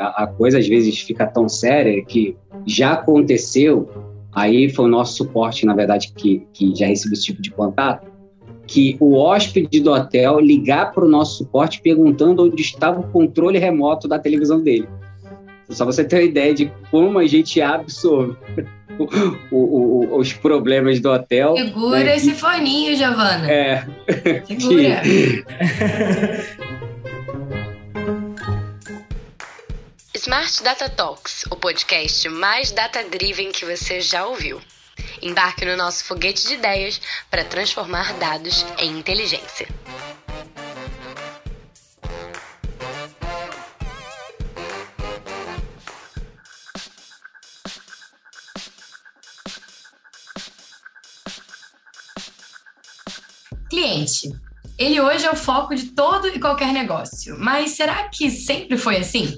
a, a coisa às vezes fica tão séria que já aconteceu, aí foi o nosso suporte, na verdade, que, que já recebeu esse tipo de contato, que o hóspede do hotel ligar para o nosso suporte perguntando onde estava o controle remoto da televisão dele. Só você ter uma ideia de como a gente absorve o, o, os problemas do hotel. Segura né? esse foninho, Giovana. É. Segura. Smart Data Talks, o podcast mais data-driven que você já ouviu. Embarque no nosso foguete de ideias para transformar dados em inteligência. Cliente. Ele hoje é o foco de todo e qualquer negócio, mas será que sempre foi assim?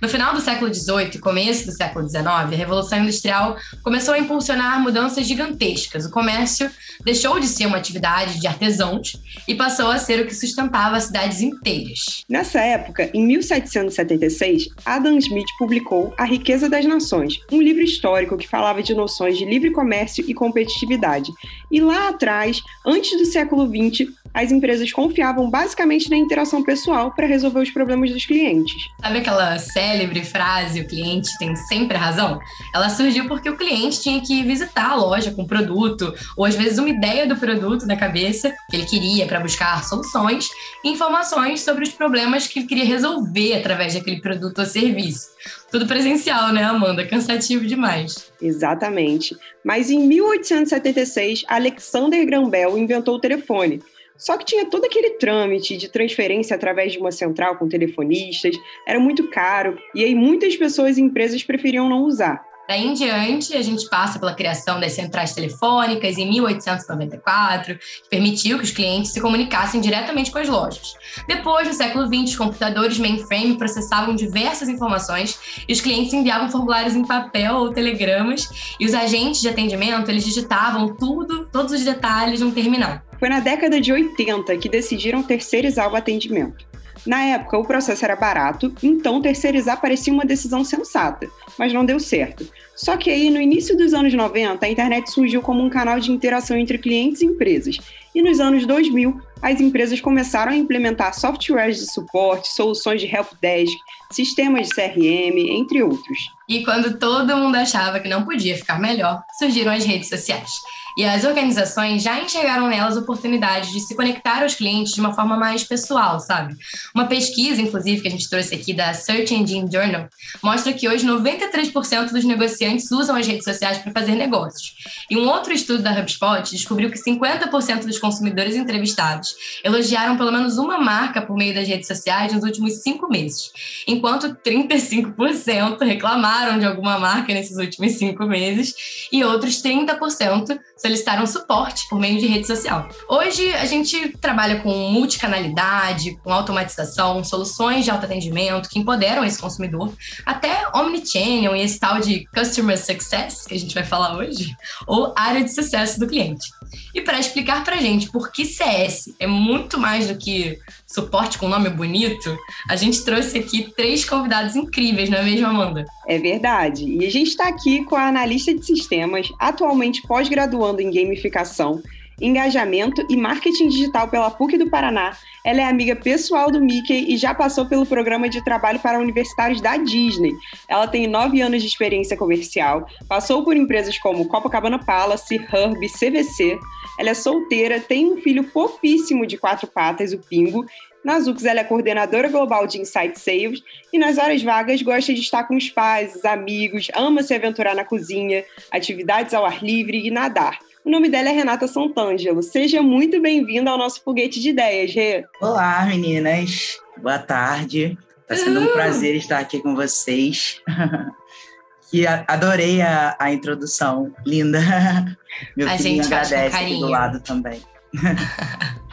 No final do século XVIII e começo do século XIX, a Revolução Industrial começou a impulsionar mudanças gigantescas. O comércio deixou de ser uma atividade de artesãos e passou a ser o que sustentava as cidades inteiras. Nessa época, em 1776, Adam Smith publicou A Riqueza das Nações, um livro histórico que falava de noções de livre comércio e competitividade. E lá atrás, antes do século XX, as empresas confiavam basicamente na interação pessoal para resolver os problemas dos clientes. Sabe aquela célebre frase, o cliente tem sempre razão? Ela surgiu porque o cliente tinha que visitar a loja com o produto, ou às vezes uma ideia do produto na cabeça que ele queria para buscar soluções e informações sobre os problemas que ele queria resolver através daquele produto ou serviço. Tudo presencial, né, Amanda? Cansativo demais. Exatamente. Mas em 1876, Alexander Graham Bell inventou o telefone só que tinha todo aquele trâmite de transferência através de uma central com telefonistas, era muito caro, e aí muitas pessoas e empresas preferiam não usar. Daí em diante, a gente passa pela criação das centrais telefônicas em 1894, que permitiu que os clientes se comunicassem diretamente com as lojas. Depois, no século XX, os computadores mainframe processavam diversas informações e os clientes enviavam formulários em papel ou telegramas, e os agentes de atendimento eles digitavam tudo, todos os detalhes num terminal. Foi na década de 80 que decidiram terceirizar o atendimento. Na época, o processo era barato, então terceirizar parecia uma decisão sensata, mas não deu certo. Só que aí, no início dos anos 90, a internet surgiu como um canal de interação entre clientes e empresas. E nos anos 2000, as empresas começaram a implementar softwares de suporte, soluções de helpdesk, sistemas de CRM, entre outros. E quando todo mundo achava que não podia ficar melhor, surgiram as redes sociais. E as organizações já enxergaram nelas oportunidades de se conectar aos clientes de uma forma mais pessoal, sabe? Uma pesquisa, inclusive, que a gente trouxe aqui da Search Engine Journal, mostra que hoje 93% dos negociantes usam as redes sociais para fazer negócios. E um outro estudo da HubSpot descobriu que 50% dos consumidores entrevistados elogiaram pelo menos uma marca por meio das redes sociais nos últimos cinco meses, enquanto 35% reclamaram de alguma marca nesses últimos cinco meses e outros 30% solicitaram suporte por meio de rede social. Hoje a gente trabalha com multicanalidade, com automatização, soluções de autoatendimento que empoderam esse consumidor, até omnichannel e esse tal de customer success que a gente vai falar hoje, ou área de sucesso do cliente. E para explicar para gente por que CS é muito mais do que suporte com nome bonito, a gente trouxe aqui três convidados incríveis, não é mesmo, Amanda? É verdade. E a gente está aqui com a analista de sistemas, atualmente pós-graduando em gamificação, engajamento e marketing digital pela PUC do Paraná. Ela é amiga pessoal do Mickey e já passou pelo programa de trabalho para universitários da Disney. Ela tem nove anos de experiência comercial, passou por empresas como Copacabana Palace, Herb, CVC. Ela é solteira, tem um filho fofíssimo de quatro patas, o Pingo, na Zux, ela é coordenadora global de Insight Sales e nas horas vagas gosta de estar com os pais, os amigos, ama se aventurar na cozinha, atividades ao ar livre e nadar. O nome dela é Renata Santangelo. Seja muito bem-vinda ao nosso foguete de ideias, Rê. Olá, meninas. Boa tarde. Está sendo um prazer estar aqui com vocês. que adorei a, a introdução, linda. Meu a filho agradece aqui do lado também.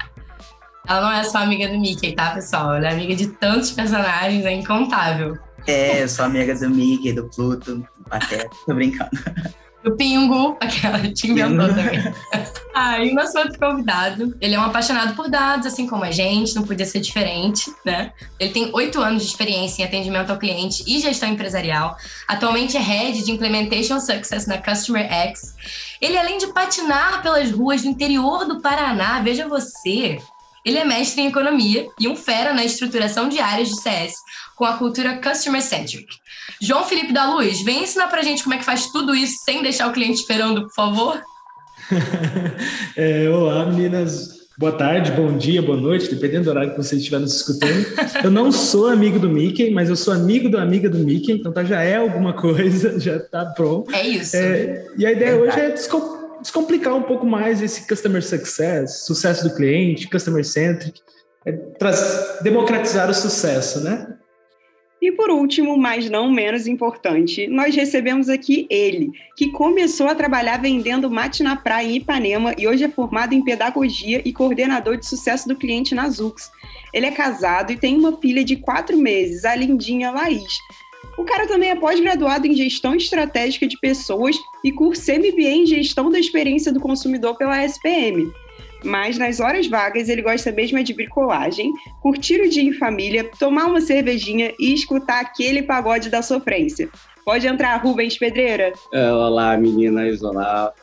Ela não é só amiga do Mickey, tá, pessoal? Ela é amiga de tantos personagens, é incontável. É, eu sou amiga do Mickey, do Pluto, Pateta, tô brincando. do Pingo, aquela te inventou também. ah, e o nosso outro convidado, ele é um apaixonado por dados, assim como a gente, não podia ser diferente, né? Ele tem oito anos de experiência em atendimento ao cliente e gestão empresarial. Atualmente é Head de Implementation Success na Customer X. Ele, além de patinar pelas ruas do interior do Paraná, veja você, ele é mestre em economia e um fera na estruturação de áreas de CS, com a cultura customer centric. João Felipe da Luz, vem ensinar pra gente como é que faz tudo isso sem deixar o cliente esperando, por favor. é, olá, meninas. Boa tarde, bom dia, boa noite, dependendo do horário que você estiver nos escutando. Eu não sou amigo do Mickey, mas eu sou amigo do amiga do Mickey, então tá, já é alguma coisa, já tá pronto. É isso. É, e a ideia hoje é descomplicar um pouco mais esse customer success, sucesso do cliente, customer centric, é, democratizar o sucesso, né? E por último, mas não menos importante, nós recebemos aqui ele, que começou a trabalhar vendendo mate na praia em Ipanema e hoje é formado em pedagogia e coordenador de sucesso do cliente na Zux. Ele é casado e tem uma filha de quatro meses, a lindinha Laís. O cara também é pós-graduado em gestão estratégica de pessoas e cursa MBA em gestão da experiência do consumidor pela SPM mas nas horas vagas ele gosta mesmo é de bricolagem, curtir o dia em família, tomar uma cervejinha e escutar aquele pagode da sofrência. Pode entrar, Rubens Pedreira. Olá, meninas, olá.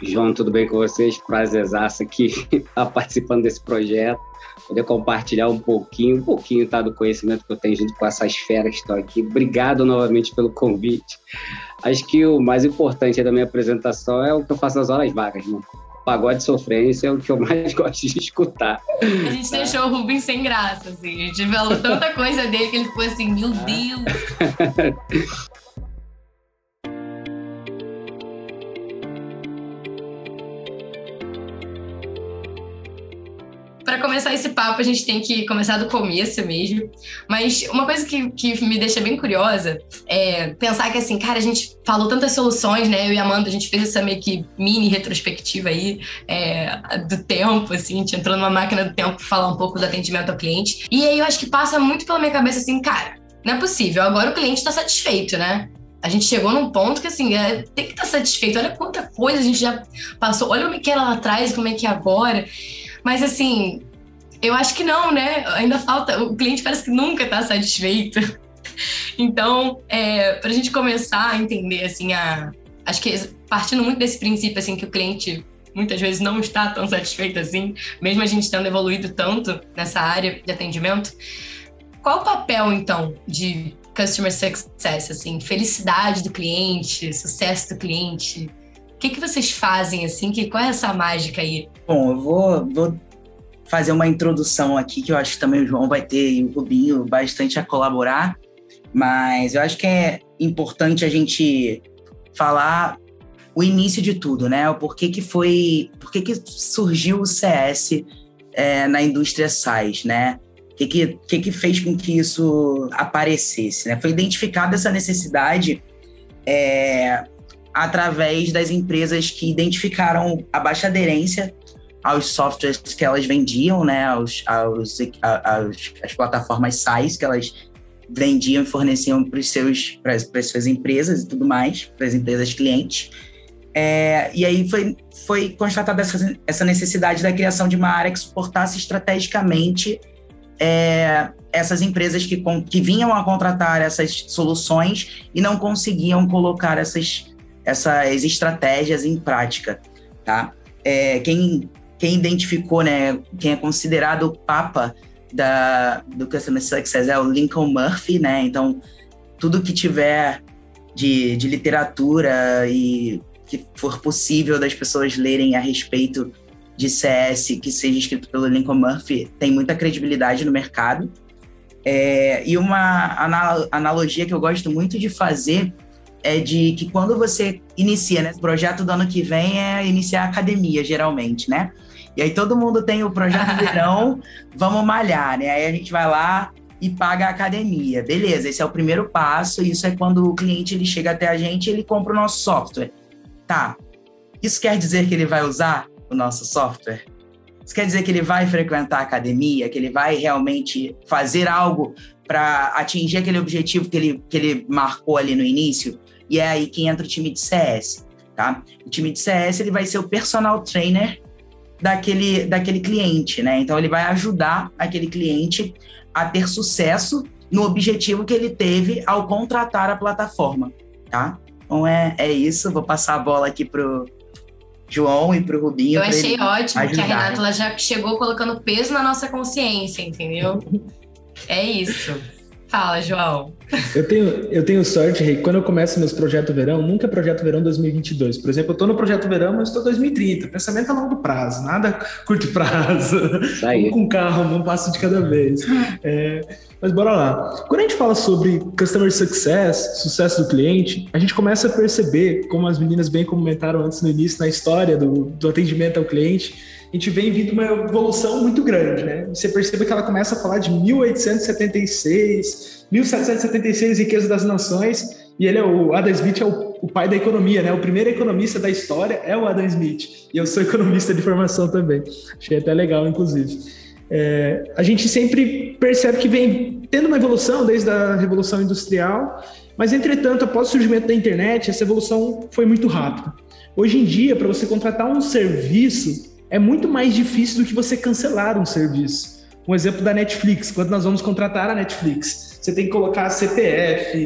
João, tudo bem com vocês? Prazerzaço aqui estar participando desse projeto, poder compartilhar um pouquinho, um pouquinho tá, do conhecimento que eu tenho junto com essas feras que estão aqui. Obrigado novamente pelo convite. Acho que o mais importante da minha apresentação é o que eu faço nas horas vagas, né? pagode sofrência é o que eu mais gosto de escutar. A gente deixou o Rubens sem graça, assim. A gente falou tanta coisa dele que ele ficou assim, meu Deus. para começar esse papo, a gente tem que começar do começo mesmo. Mas uma coisa que, que me deixa bem curiosa é pensar que, assim, cara, a gente falou tantas soluções, né? Eu e a Amanda, a gente fez essa meio que mini retrospectiva aí é, do tempo, assim, a gente entrou numa máquina do tempo para falar um pouco do atendimento ao cliente. E aí eu acho que passa muito pela minha cabeça assim, cara, não é possível, agora o cliente está satisfeito, né? a gente chegou num ponto que, assim, é, tem que estar tá satisfeito. Olha quanta coisa a gente já passou. Olha o que era lá atrás, como é que é agora. Mas assim, eu acho que não, né? Ainda falta. O cliente parece que nunca está satisfeito. Então, é, para a gente começar a entender, assim, a, acho que partindo muito desse princípio, assim, que o cliente muitas vezes não está tão satisfeito assim, mesmo a gente tendo evoluído tanto nessa área de atendimento. Qual o papel, então, de customer success, assim, felicidade do cliente, sucesso do cliente? O que, que vocês fazem, assim? Que, qual é essa mágica aí? Bom, eu vou, vou fazer uma introdução aqui, que eu acho que também o João vai ter e o Rubinho bastante a colaborar, mas eu acho que é importante a gente falar o início de tudo, né? O porquê que foi, por que surgiu o CS é, na indústria SaaS, né? O que que, que que fez com que isso aparecesse, né? Foi identificada essa necessidade é, através das empresas que identificaram a baixa aderência aos softwares que elas vendiam, né, aos, aos, aos as plataformas SaaS que elas vendiam e forneciam para seus para as suas empresas e tudo mais, para as empresas clientes. É, e aí foi, foi constatada essa, essa necessidade da criação de uma área que suportasse estrategicamente é, essas empresas que, que vinham a contratar essas soluções e não conseguiam colocar essas essas estratégias em prática, tá? É, quem, quem identificou, né, quem é considerado o papa da, do Customer Success é o Lincoln Murphy, né? Então, tudo que tiver de, de literatura e que for possível das pessoas lerem a respeito de CS que seja escrito pelo Lincoln Murphy tem muita credibilidade no mercado. É, e uma analogia que eu gosto muito de fazer é de que quando você inicia, né? O projeto do ano que vem é iniciar a academia, geralmente, né? E aí todo mundo tem o projeto verão, vamos malhar, né? Aí a gente vai lá e paga a academia. Beleza, esse é o primeiro passo, isso é quando o cliente ele chega até a gente e ele compra o nosso software. Tá. Isso quer dizer que ele vai usar o nosso software? Isso quer dizer que ele vai frequentar a academia, que ele vai realmente fazer algo para atingir aquele objetivo que ele, que ele marcou ali no início? E é aí que entra o time de CS. tá? O time de CS ele vai ser o personal trainer daquele, daquele cliente, né? Então ele vai ajudar aquele cliente a ter sucesso no objetivo que ele teve ao contratar a plataforma, tá? Então é, é isso, vou passar a bola aqui pro João e pro Rubinho. Eu achei ótimo ajudar. que a Renata ela já chegou colocando peso na nossa consciência, entendeu? é isso. Fala, João. Eu tenho, eu tenho sorte, Rei, quando eu começo meus projetos verão, nunca é projeto verão 2022. Por exemplo, eu estou no projeto verão, mas estou 2030. Pensamento a longo prazo, nada curto prazo. Vamos com calma, um passo de cada vez. É, mas bora lá. Quando a gente fala sobre customer success, sucesso do cliente, a gente começa a perceber, como as meninas bem comentaram antes no início, na história do, do atendimento ao cliente, a gente vem vindo uma evolução muito grande, né? Você percebe que ela começa a falar de 1876, 1776, riqueza das nações, e ele é o Adam Smith é o, o, pai da economia, né? O primeiro economista da história é o Adam Smith. E eu sou economista de formação também. Achei até legal, inclusive. É, a gente sempre percebe que vem tendo uma evolução desde a Revolução Industrial, mas entretanto, após o surgimento da internet, essa evolução foi muito rápida. Hoje em dia, para você contratar um serviço, é muito mais difícil do que você cancelar um serviço. Um exemplo da Netflix, quando nós vamos contratar a Netflix, você tem que colocar CPF,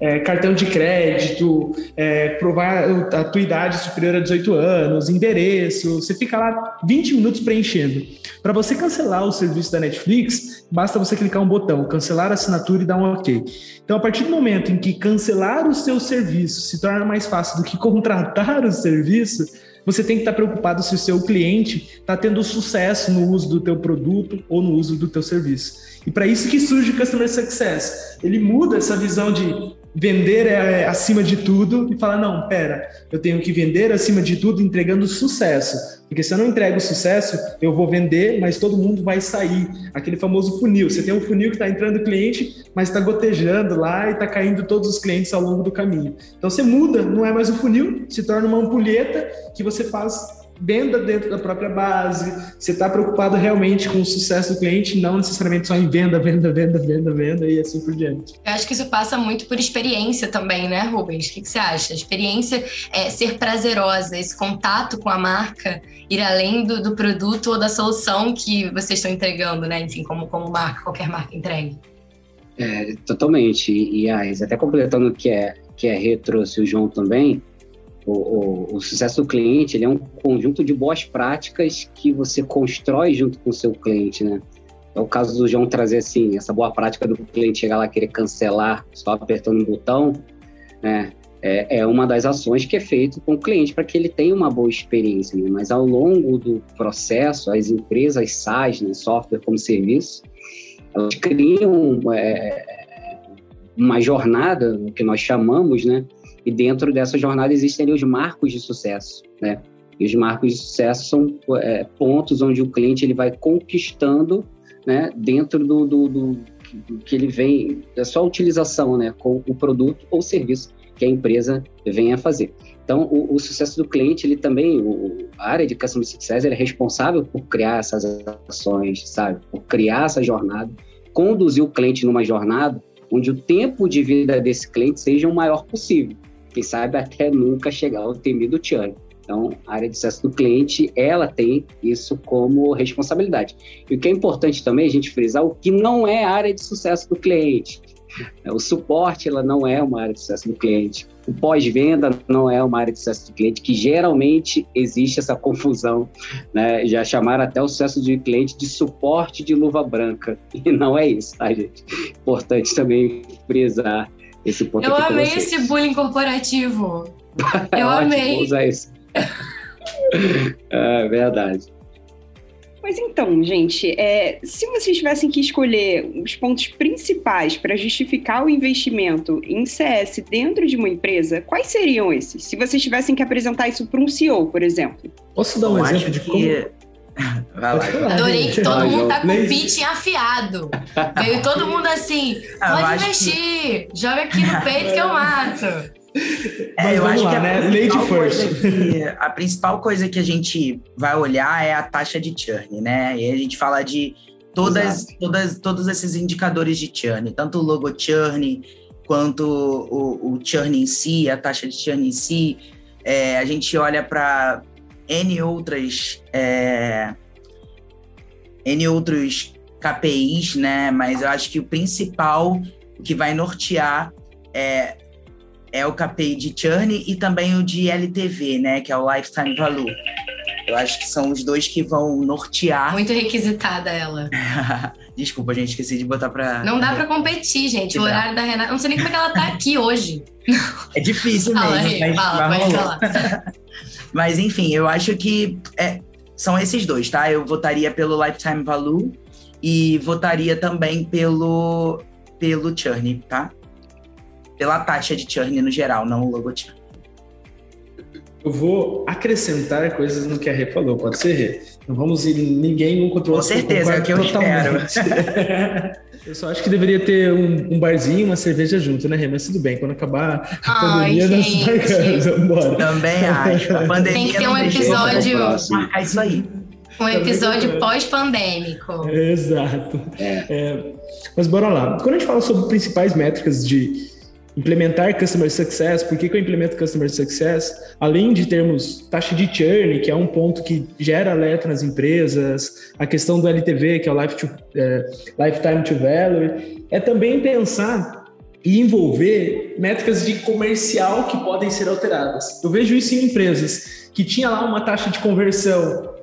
é, cartão de crédito, é, provar a tua idade superior a 18 anos, endereço, você fica lá 20 minutos preenchendo. Para você cancelar o serviço da Netflix, basta você clicar um botão, cancelar a assinatura e dar um OK. Então, a partir do momento em que cancelar o seu serviço se torna mais fácil do que contratar o serviço, você tem que estar preocupado se o seu cliente está tendo sucesso no uso do teu produto ou no uso do teu serviço. E para isso que surge o Customer Success. Ele muda essa visão de vender é acima de tudo e falar, não, pera, eu tenho que vender acima de tudo entregando sucesso. Porque se eu não entrego sucesso, eu vou vender, mas todo mundo vai sair. Aquele famoso funil. Você tem um funil que está entrando cliente, mas está gotejando lá e está caindo todos os clientes ao longo do caminho. Então você muda, não é mais um funil, se torna uma ampulheta que você faz venda dentro da própria base, você está preocupado realmente com o sucesso do cliente, não necessariamente só em venda, venda, venda, venda, venda e assim por diante. Eu acho que isso passa muito por experiência também, né, Rubens? O que, que você acha? A experiência é ser prazerosa, esse contato com a marca, ir além do, do produto ou da solução que vocês estão entregando, né? Enfim, como, como marca, qualquer marca entregue. É, totalmente. E, a até completando o que é, que é retro, o João também, o, o, o, sucesso do cliente ele é um conjunto de boas práticas que você constrói junto com o seu cliente, né? É o caso do João trazer assim essa boa prática do cliente chegar lá querer cancelar só apertando um botão, né? É, é uma das ações que é feito com o cliente para que ele tenha uma boa experiência, né? Mas ao longo do processo, as empresas SaaS, né, software como serviço, elas criam é, uma jornada, que nós chamamos, né? E dentro dessa jornada existem os marcos de sucesso, né? E os marcos de sucesso são é, pontos onde o cliente ele vai conquistando, né? Dentro do, do, do, que ele vem da sua utilização, né? Com o produto ou serviço que a empresa venha a fazer. Então, o, o, sucesso do cliente, ele também, o, a área de Customer Success, é responsável por criar essas ações, sabe? Por criar essa jornada, conduzir o cliente numa jornada onde o tempo de vida desse cliente seja o maior possível quem sabe até nunca chegar ao temido churn. Então, a área de sucesso do cliente, ela tem isso como responsabilidade. E o que é importante também a gente frisar o que não é área de sucesso do cliente. O suporte, ela não é uma área de sucesso do cliente. O pós-venda não é uma área de sucesso do cliente, que geralmente existe essa confusão, né? Já chamaram até o sucesso de cliente de suporte de luva branca. E não é isso, tá, gente? Importante também frisar esse ponto Eu amei esse bullying corporativo. Eu amei. Vou usar isso. é verdade. Mas então, gente, é, se vocês tivessem que escolher os pontos principais para justificar o investimento em CS dentro de uma empresa, quais seriam esses? Se vocês tivessem que apresentar isso para um CEO, por exemplo. Posso dar um Eu exemplo de como... Vai lá. Adorei que todo mundo tá com o pitch afiado. Veio todo mundo assim, ah, pode investir, que... joga aqui no peito que eu mato. É, eu acho lá, que a, né? principal que, a principal coisa que a gente vai olhar é a taxa de churn, né? E a gente fala de todas, todas, todos esses indicadores de churn, tanto o logo churn quanto o, o churn em si, a taxa de churn em si, É, a gente olha para N outras. É, N outros KPIs, né? Mas eu acho que o principal, o que vai nortear é, é o KPI de churn e também o de LTV, né? Que é o Lifetime Value. Eu acho que são os dois que vão nortear. Muito requisitada ela. Desculpa, gente, esqueci de botar pra. Não dá pra competir, gente. O horário da Renata. Não sei nem como é que ela tá aqui hoje. É difícil fala, mesmo. Rê, fala, pode falar. mas, enfim, eu acho que é, são esses dois, tá? Eu votaria pelo Lifetime Value e votaria também pelo, pelo churn, tá? Pela taxa de churn no geral, não o logo churn. Eu vou acrescentar coisas no que a Rê falou, pode ser, Rê? Não vamos ir ninguém um contra o outro. Com certeza, é o que eu espero. eu só acho que deveria ter um, um, barzinho, uma cerveja junto, né, Rê? Mas tudo bem, quando acabar a Ai, pandemia, nós marcamos, embora. Também acho. A pandemia Tem que ter um episódio... Marcar isso aí. Um episódio pós-pandêmico. Exato. É. É, mas bora lá. Quando a gente fala sobre principais métricas de implementar Customer Success, por que, que eu implemento Customer Success? Além de termos taxa de churn, que é um ponto que gera alerta nas empresas, a questão do LTV, que é o Life to, é, Lifetime to Value, é também pensar e envolver métricas de comercial que podem ser alteradas. Eu vejo isso em empresas que tinha lá uma taxa de conversão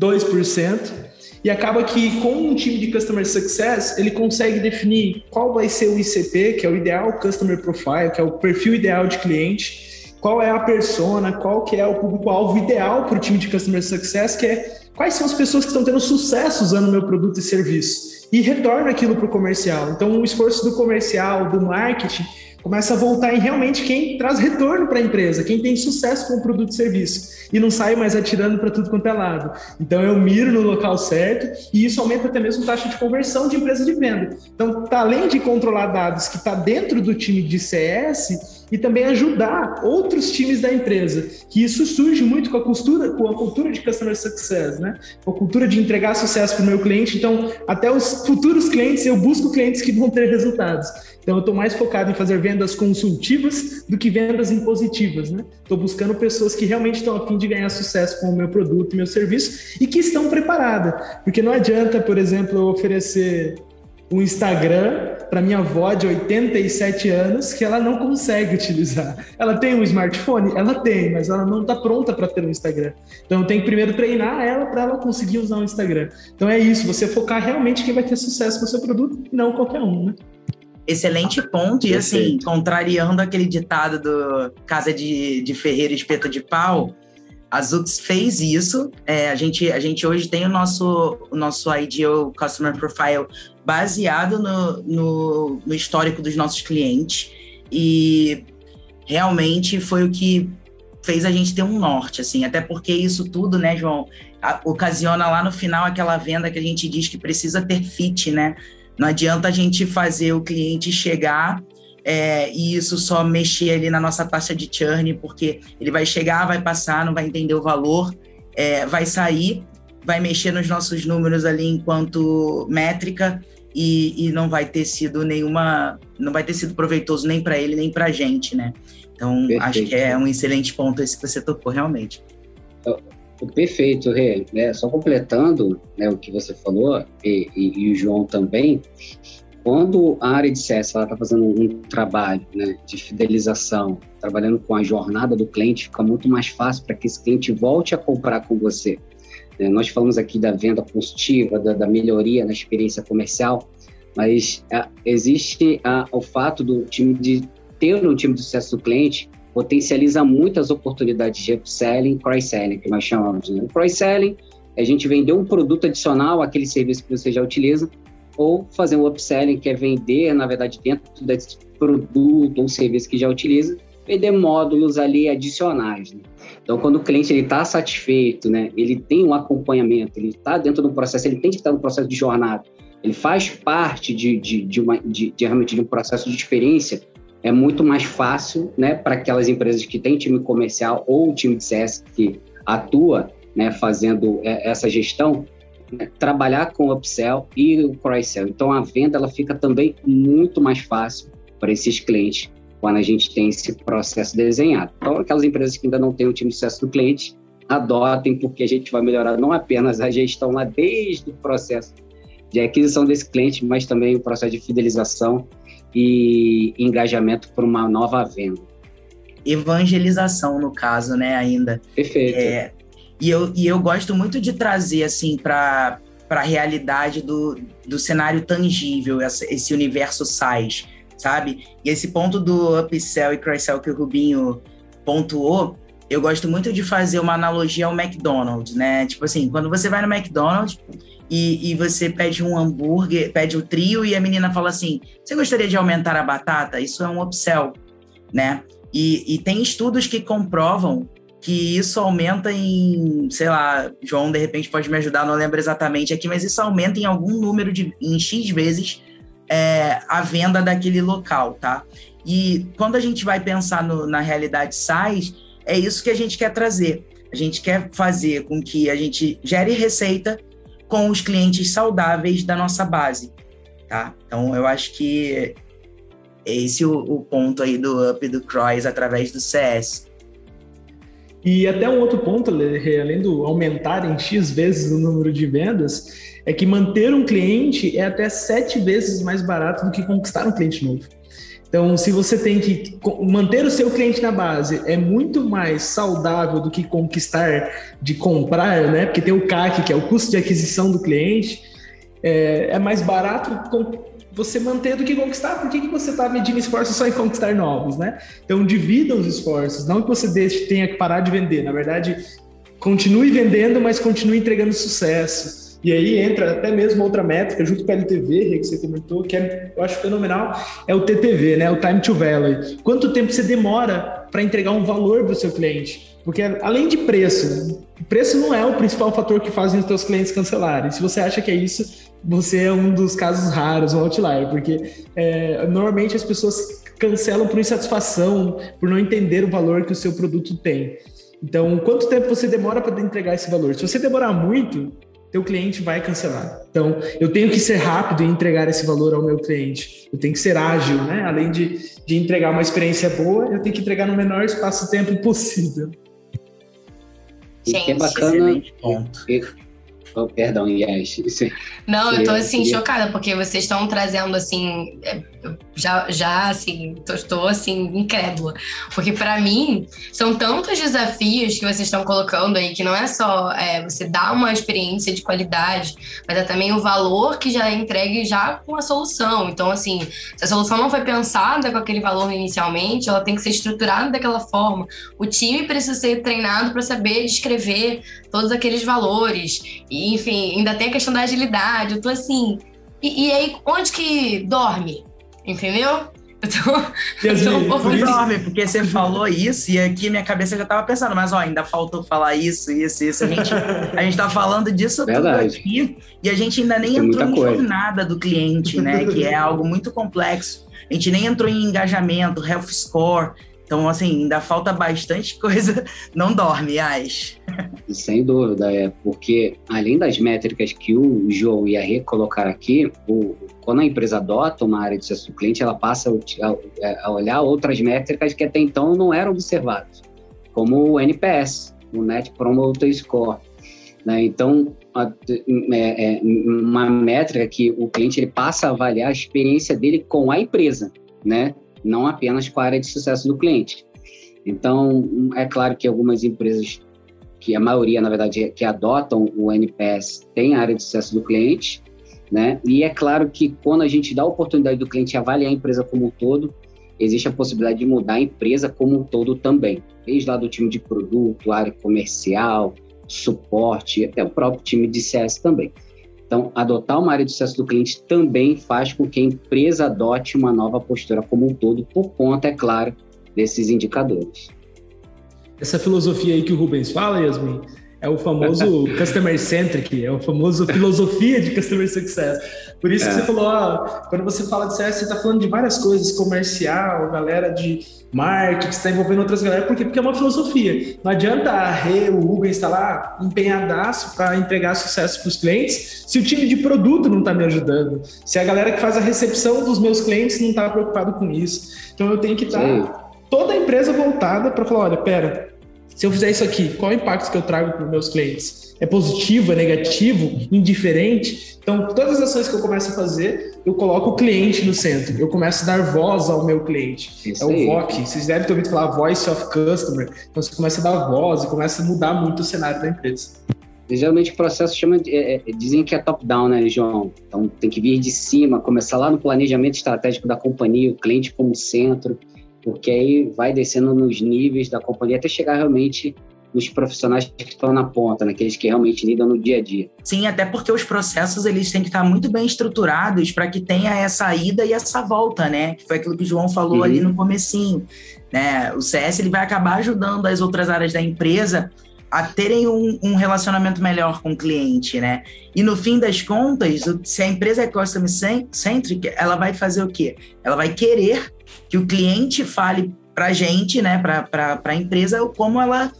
2%, e acaba que com um time de Customer Success, ele consegue definir qual vai ser o ICP, que é o Ideal Customer Profile, que é o perfil ideal de cliente, qual é a persona, qual que é o público-alvo ideal para o time de Customer Success, que é quais são as pessoas que estão tendo sucesso usando meu produto e serviço. E retorna aquilo para o comercial. Então, o esforço do comercial, do marketing, começa a voltar em realmente quem traz retorno para a empresa, quem tem sucesso com o produto e serviço e não sai mais atirando para tudo quanto é lado. Então eu miro no local certo e isso aumenta até mesmo a taxa de conversão de empresa de venda. Então, tá, além de controlar dados que está dentro do time de CS e também ajudar outros times da empresa, que isso surge muito com a cultura, com a cultura de customer success, né? Com a cultura de entregar sucesso para o meu cliente. Então, até os futuros clientes eu busco clientes que vão ter resultados. Então, eu estou mais focado em fazer vendas consultivas do que vendas impositivas, né? Estou buscando pessoas que realmente estão a fim de ganhar sucesso com o meu produto meu serviço e que estão preparadas. Porque não adianta, por exemplo, eu oferecer um Instagram para minha avó de 87 anos que ela não consegue utilizar. Ela tem um smartphone? Ela tem, mas ela não está pronta para ter um Instagram. Então eu tenho que primeiro treinar ela para ela conseguir usar um Instagram. Então é isso, você focar realmente quem vai ter sucesso com o seu produto, não qualquer um, né? Excelente ponto. E assim, contrariando aquele ditado do Casa de, de Ferreira Espeta de Pau, a Zux fez isso. É, a, gente, a gente hoje tem o nosso, o nosso Ideal Customer Profile baseado no, no, no histórico dos nossos clientes. E realmente foi o que fez a gente ter um norte, assim, até porque isso tudo, né, João, a, ocasiona lá no final aquela venda que a gente diz que precisa ter fit, né? Não adianta a gente fazer o cliente chegar é, e isso só mexer ali na nossa taxa de churn, porque ele vai chegar, vai passar, não vai entender o valor, é, vai sair, vai mexer nos nossos números ali enquanto métrica e, e não vai ter sido nenhuma, não vai ter sido proveitoso nem para ele nem para a gente, né? Então Perfeito. acho que é um excelente ponto esse que você tocou realmente. Perfeito, Rê. É, só completando né, o que você falou, e, e, e, o João também, quando a área de CS está fazendo um trabalho né, de fidelização, trabalhando com a jornada do cliente, fica muito mais fácil para que esse cliente volte a comprar com você. É, nós falamos aqui da venda positiva, da, da melhoria na experiência comercial, mas é, existe o fato do time de ter um time de sucesso do cliente potencializa muitas oportunidades de upselling cross-selling, que nós chamamos. Né? Cross-selling é a gente vender um produto adicional àquele serviço que você já utiliza, ou fazer um upselling, que é vender, na verdade, dentro desse produto ou serviço que já utiliza, vender módulos ali adicionais. Né? Então, quando o cliente está satisfeito, né, ele tem um acompanhamento, ele está dentro do processo, ele tem que estar no processo de jornada, ele faz parte de, de, de, uma, de, de, realmente de um processo de experiência é muito mais fácil, né, para aquelas empresas que têm time comercial ou time de CS que atua, né, fazendo é, essa gestão, né, trabalhar com o upsell e o cross-sell. Então a venda ela fica também muito mais fácil para esses clientes quando a gente tem esse processo desenhado. Então, aquelas empresas que ainda não têm o time de sucesso do cliente, adotem, porque a gente vai melhorar não apenas a gestão lá desde o processo de aquisição desse cliente, mas também o processo de fidelização e engajamento para uma nova venda. Evangelização, no caso, né, ainda. Perfeito. É, e, eu, e eu gosto muito de trazer, assim, para a realidade do, do cenário tangível, esse universo SaaS, sabe? E esse ponto do upsell e cross-sell que o Rubinho pontuou, eu gosto muito de fazer uma analogia ao McDonald's, né? Tipo assim, quando você vai no McDonald's e, e você pede um hambúrguer, pede o trio e a menina fala assim: você gostaria de aumentar a batata? Isso é um upsell, né? E, e tem estudos que comprovam que isso aumenta em, sei lá, João de repente pode me ajudar, não lembro exatamente aqui, mas isso aumenta em algum número de, em X vezes é, a venda daquele local, tá? E quando a gente vai pensar no, na realidade SaaS, é isso que a gente quer trazer. A gente quer fazer com que a gente gere receita com os clientes saudáveis da nossa base, tá? Então, eu acho que esse é o, o ponto aí do up do cross através do CS. E até um outro ponto, além do aumentar em X vezes o número de vendas, é que manter um cliente é até sete vezes mais barato do que conquistar um cliente novo. Então, se você tem que manter o seu cliente na base, é muito mais saudável do que conquistar de comprar, né? Porque tem o CAC, que é o custo de aquisição do cliente, é, é mais barato você manter do que conquistar. Por que, você está medindo esforços só em conquistar novos, né? Então, divida os esforços, não que você deixe, tenha que parar de vender. Na verdade, continue vendendo, mas continue entregando sucesso. E aí entra até mesmo outra métrica, junto com a LTV, que você comentou, que é, eu acho fenomenal, é o TTV, né? O Time to Value. Quanto tempo você demora para entregar um valor para o seu cliente? Porque além de preço, preço não é o principal fator que faz os seus clientes cancelarem. Se você acha que é isso, você é um dos casos raros, um outlier, porque é, normalmente as pessoas cancelam por insatisfação, por não entender o valor que o seu produto tem. Então, quanto tempo você demora para entregar esse valor? Se você demorar muito, teu cliente vai cancelar. Então, eu tenho que ser rápido em entregar esse valor ao meu cliente. Eu tenho que ser ágil, né? Além de, de entregar uma experiência boa, eu tenho que entregar no menor espaço de tempo possível. Gente, que é bacana. Oh, perdão, Yes. Não, eu tô assim, chocada, porque vocês estão trazendo assim. É, já, já assim, estou assim, incrédula. Porque para mim, são tantos desafios que vocês estão colocando aí, que não é só é, você dar uma experiência de qualidade, mas é também o valor que já é entregue já com a solução. Então, assim, se a solução não foi pensada com aquele valor inicialmente, ela tem que ser estruturada daquela forma. O time precisa ser treinado para saber descrever todos aqueles valores. E, enfim, ainda tem a questão da agilidade. Eu tô assim. E, e aí, onde que dorme? Entendeu? Eu tô, um pouco dorme, porque você falou isso e aqui minha cabeça já tava pensando, mas ó, ainda faltou falar isso, isso, isso. A gente, a gente tá falando disso Verdade. tudo aqui e a gente ainda nem Tem entrou em coisa. jornada do cliente, né? que é algo muito complexo. A gente nem entrou em engajamento, health score. Então, assim, ainda falta bastante coisa. Não dorme, Ais. Sem dúvida, é porque além das métricas que o João e a Rê colocaram aqui, o, quando a empresa adota uma área de sucesso do cliente, ela passa a, a olhar outras métricas que até então não eram observadas, como o NPS, o Net Promoter Score. Né? Então, é, é, uma métrica que o cliente ele passa a avaliar a experiência dele com a empresa, né? Não apenas com a área de sucesso do cliente. Então, é claro que algumas empresas, que a maioria, na verdade, que adotam o NPS, tem a área de sucesso do cliente, né? E é claro que quando a gente dá a oportunidade do cliente avaliar a empresa como um todo, existe a possibilidade de mudar a empresa como um todo também, desde lá do time de produto, área comercial, suporte, até o próprio time de CS também. Então, adotar uma área de sucesso do cliente também faz com que a empresa adote uma nova postura como um todo, por conta, é claro, desses indicadores. Essa filosofia aí que o Rubens fala, Yasmin, É o famoso customer centric, é o famoso filosofia de customer success. Por isso é. que você falou, ó, quando você fala de CS, você está falando de várias coisas, comercial, galera de marketing, está envolvendo outras galera, por quê? Porque é uma filosofia. Não adianta a Rê, o Uber estar lá empenhadaço para entregar sucesso para os clientes se o time de produto não está me ajudando, se a galera que faz a recepção dos meus clientes não está preocupado com isso. Então eu tenho que estar tá toda a empresa voltada para falar, olha, pera, se eu fizer isso aqui, qual é o impacto que eu trago para os meus clientes? É positivo, é negativo, indiferente? Então, todas as ações que eu começo a fazer, eu coloco o cliente no centro. Eu começo a dar voz ao meu cliente. Isso é o VOC. Vocês devem ter ouvido falar Voice of Customer. Então, você começa a dar voz e começa a mudar muito o cenário da empresa. Geralmente o processo chama de, é, é, dizem que é top-down, né, João? Então tem que vir de cima, começar lá no planejamento estratégico da companhia, o cliente como centro, porque aí vai descendo nos níveis da companhia até chegar realmente nos profissionais que estão na ponta, naqueles que realmente lidam no dia a dia. Sim, até porque os processos eles têm que estar muito bem estruturados para que tenha essa ida e essa volta, né? Que foi aquilo que o João falou uhum. ali no comecinho, né? O CS ele vai acabar ajudando as outras áreas da empresa a terem um, um, relacionamento melhor com o cliente, né? E no fim das contas, se a empresa é customer centric, ela vai fazer o quê? Ela vai querer que o cliente fale para a gente, né, para a empresa, como ela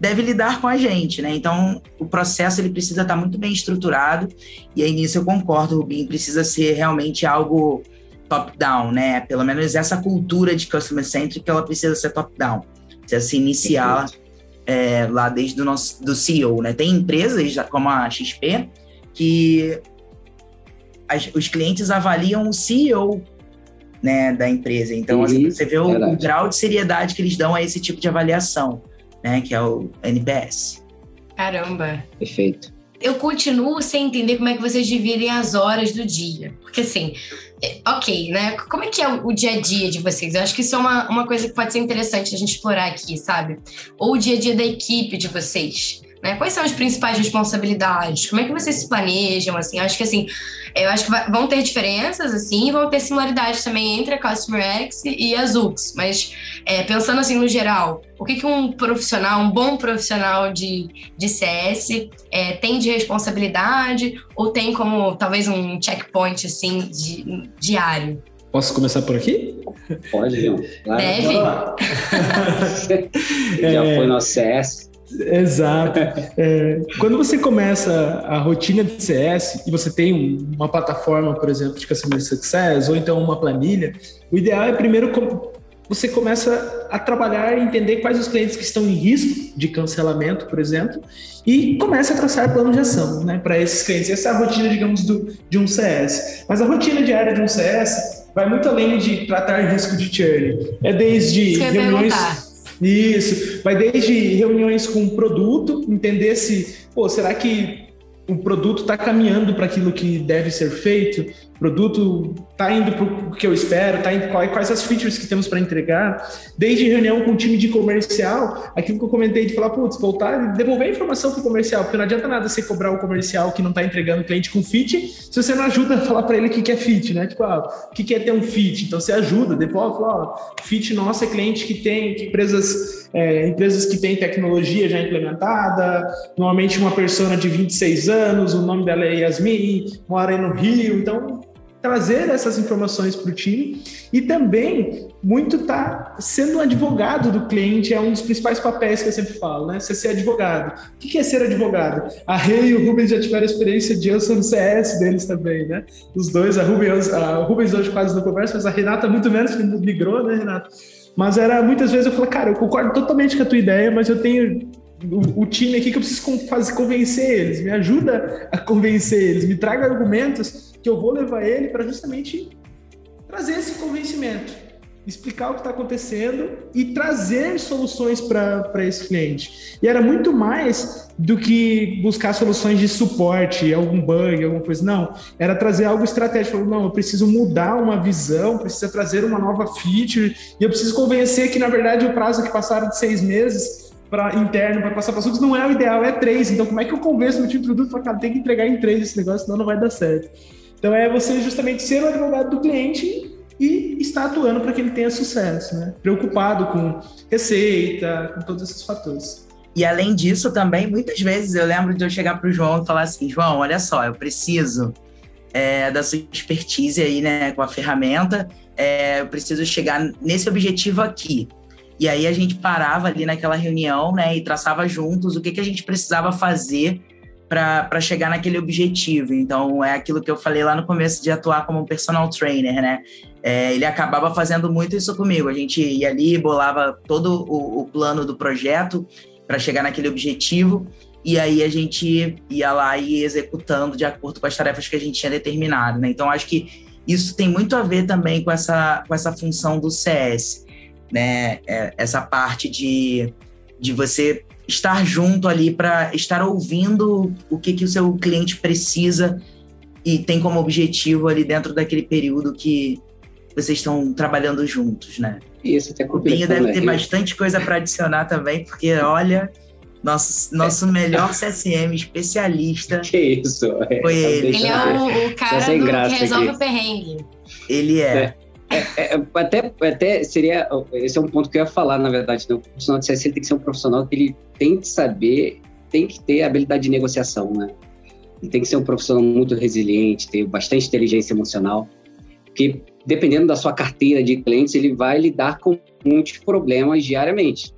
deve lidar com a gente, né? Então, o processo ele precisa estar muito bem estruturado e aí nisso eu concordo, Rubinho, precisa ser realmente algo top-down, né? Pelo menos essa cultura de customer centric, ela precisa ser top-down, precisa se iniciar é, lá desde o nosso do CEO, né? Tem empresas como a XP que as, os clientes avaliam o CEO né, da empresa. Então, assim, você vê o, o, grau de seriedade que eles dão a esse tipo de avaliação, né, que é o NPS. Caramba. Perfeito. Eu continuo sem entender como é que vocês dividem as horas do dia. Porque, assim, é, ok, né? Como é que é o dia a dia de vocês? Eu acho que isso é uma, uma coisa que pode ser interessante a gente explorar aqui, sabe? Ou o dia a dia da equipe de vocês. Né? Quais são as principais responsabilidades? Como é que vocês se planejam? Assim, acho que assim, eu acho que vai, vão ter diferenças assim, e vão ter similaridades também entre a Customer X e a Zux. Mas é, pensando assim no geral, o que, que um profissional, um bom profissional de, de CS é, tem de responsabilidade ou tem como talvez um checkpoint assim de, diário? Posso começar por aqui? Pode, João. Claro. Deve. Já é... foi no CS. Exato. É, quando você começa a rotina de CS e você tem uma plataforma, por exemplo, de Customer Success ou então uma planilha, o ideal é primeiro você começa a trabalhar e entender quais os clientes que estão em risco de cancelamento, por exemplo, e começa a traçar plano de ação né, para esses clientes. Essa é a rotina, digamos, do, de um CS. Mas a rotina diária de um CS vai muito além de tratar risco de churn. É desde reuniões. Isso, vai desde reuniões com o produto, entender se, pô, será que o produto está caminhando para aquilo que deve ser feito? O produto está indo para o que eu espero, tá indo, quais as features que temos para entregar, desde reunião com o time de comercial, aquilo que eu comentei de falar, putz, voltar e devolver a informação para o comercial, porque não adianta nada você cobrar o comercial que não está entregando o cliente com fit, se você não ajuda a falar para ele o que, que é fit, né? Tipo, ah, o que, que é ter um fit? Então você ajuda, devolve, fala, ó, fit nosso é cliente que tem que empresas, é, empresas que têm tecnologia já implementada, normalmente uma persona de 26 anos, o nome dela é Yasmin, mora aí no Rio, então trazer essas informações para o time e também muito tá sendo um advogado do cliente é um dos principais papéis que eu sempre falo, né? Você ser advogado. O que é ser advogado? A Rei e o Rubens já tiveram experiência de eu no CS deles também, né? Os dois, a Rubens, a Rubens hoje quase não conversa, mas a Renata muito menos, que migrou, né, Renata? Mas era muitas vezes eu falo, cara, eu concordo totalmente com a tua ideia, mas eu tenho o, o, time aqui que eu preciso fazer, convencer eles, me ajuda a convencer eles, me traga argumentos que eu vou levar ele para justamente trazer esse convencimento, explicar o que está acontecendo e trazer soluções para esse cliente. E era muito mais do que buscar soluções de suporte, algum bug, alguma coisa. Não, era trazer algo estratégico. Não, eu preciso mudar uma visão, precisa trazer uma nova feature e eu preciso convencer que, na verdade, o prazo que passaram de seis meses para interno para passar para assuntos não é o ideal, é três. Então, como é que eu convenço meu time de produto? Cara, tem que entregar em três esse negócio, senão não vai dar certo. Então, é você justamente ser o advogado do cliente e estar atuando para que ele tenha sucesso, né? Preocupado com receita, com todos esses fatores. E além disso, também, muitas vezes eu lembro de eu chegar para o João e falar assim: João, olha só, eu preciso é, da sua expertise aí, né, com a ferramenta, é, eu preciso chegar nesse objetivo aqui. E aí a gente parava ali naquela reunião, né, e traçava juntos o que, que a gente precisava fazer para chegar naquele objetivo. Então, é aquilo que eu falei lá no começo de atuar como personal trainer, né? É, ele acabava fazendo muito isso comigo. A gente ia ali, bolava todo o, o plano do projeto para chegar naquele objetivo, e aí a gente ia lá e executando de acordo com as tarefas que a gente tinha determinado, né? Então, acho que isso tem muito a ver também com essa, com essa função do CS, né? É, essa parte de, de você estar junto ali para estar ouvindo o que, que o seu cliente precisa e tem como objetivo ali dentro daquele período que vocês estão trabalhando juntos, né? Isso, até O Binho deve ter bastante coisa para adicionar também, porque olha, nosso, nosso melhor CSM especialista. Que isso? É, foi ele. Ele é o, o cara do, que resolve aqui. o perrengue. Ele é. é. É, é, até, até seria. Esse é um ponto que eu ia falar, na verdade. Né? O profissional de CS tem que ser um profissional que ele tem que saber, tem que ter habilidade de negociação, né? Ele tem que ser um profissional muito resiliente, ter bastante inteligência emocional, porque dependendo da sua carteira de clientes, ele vai lidar com muitos problemas diariamente.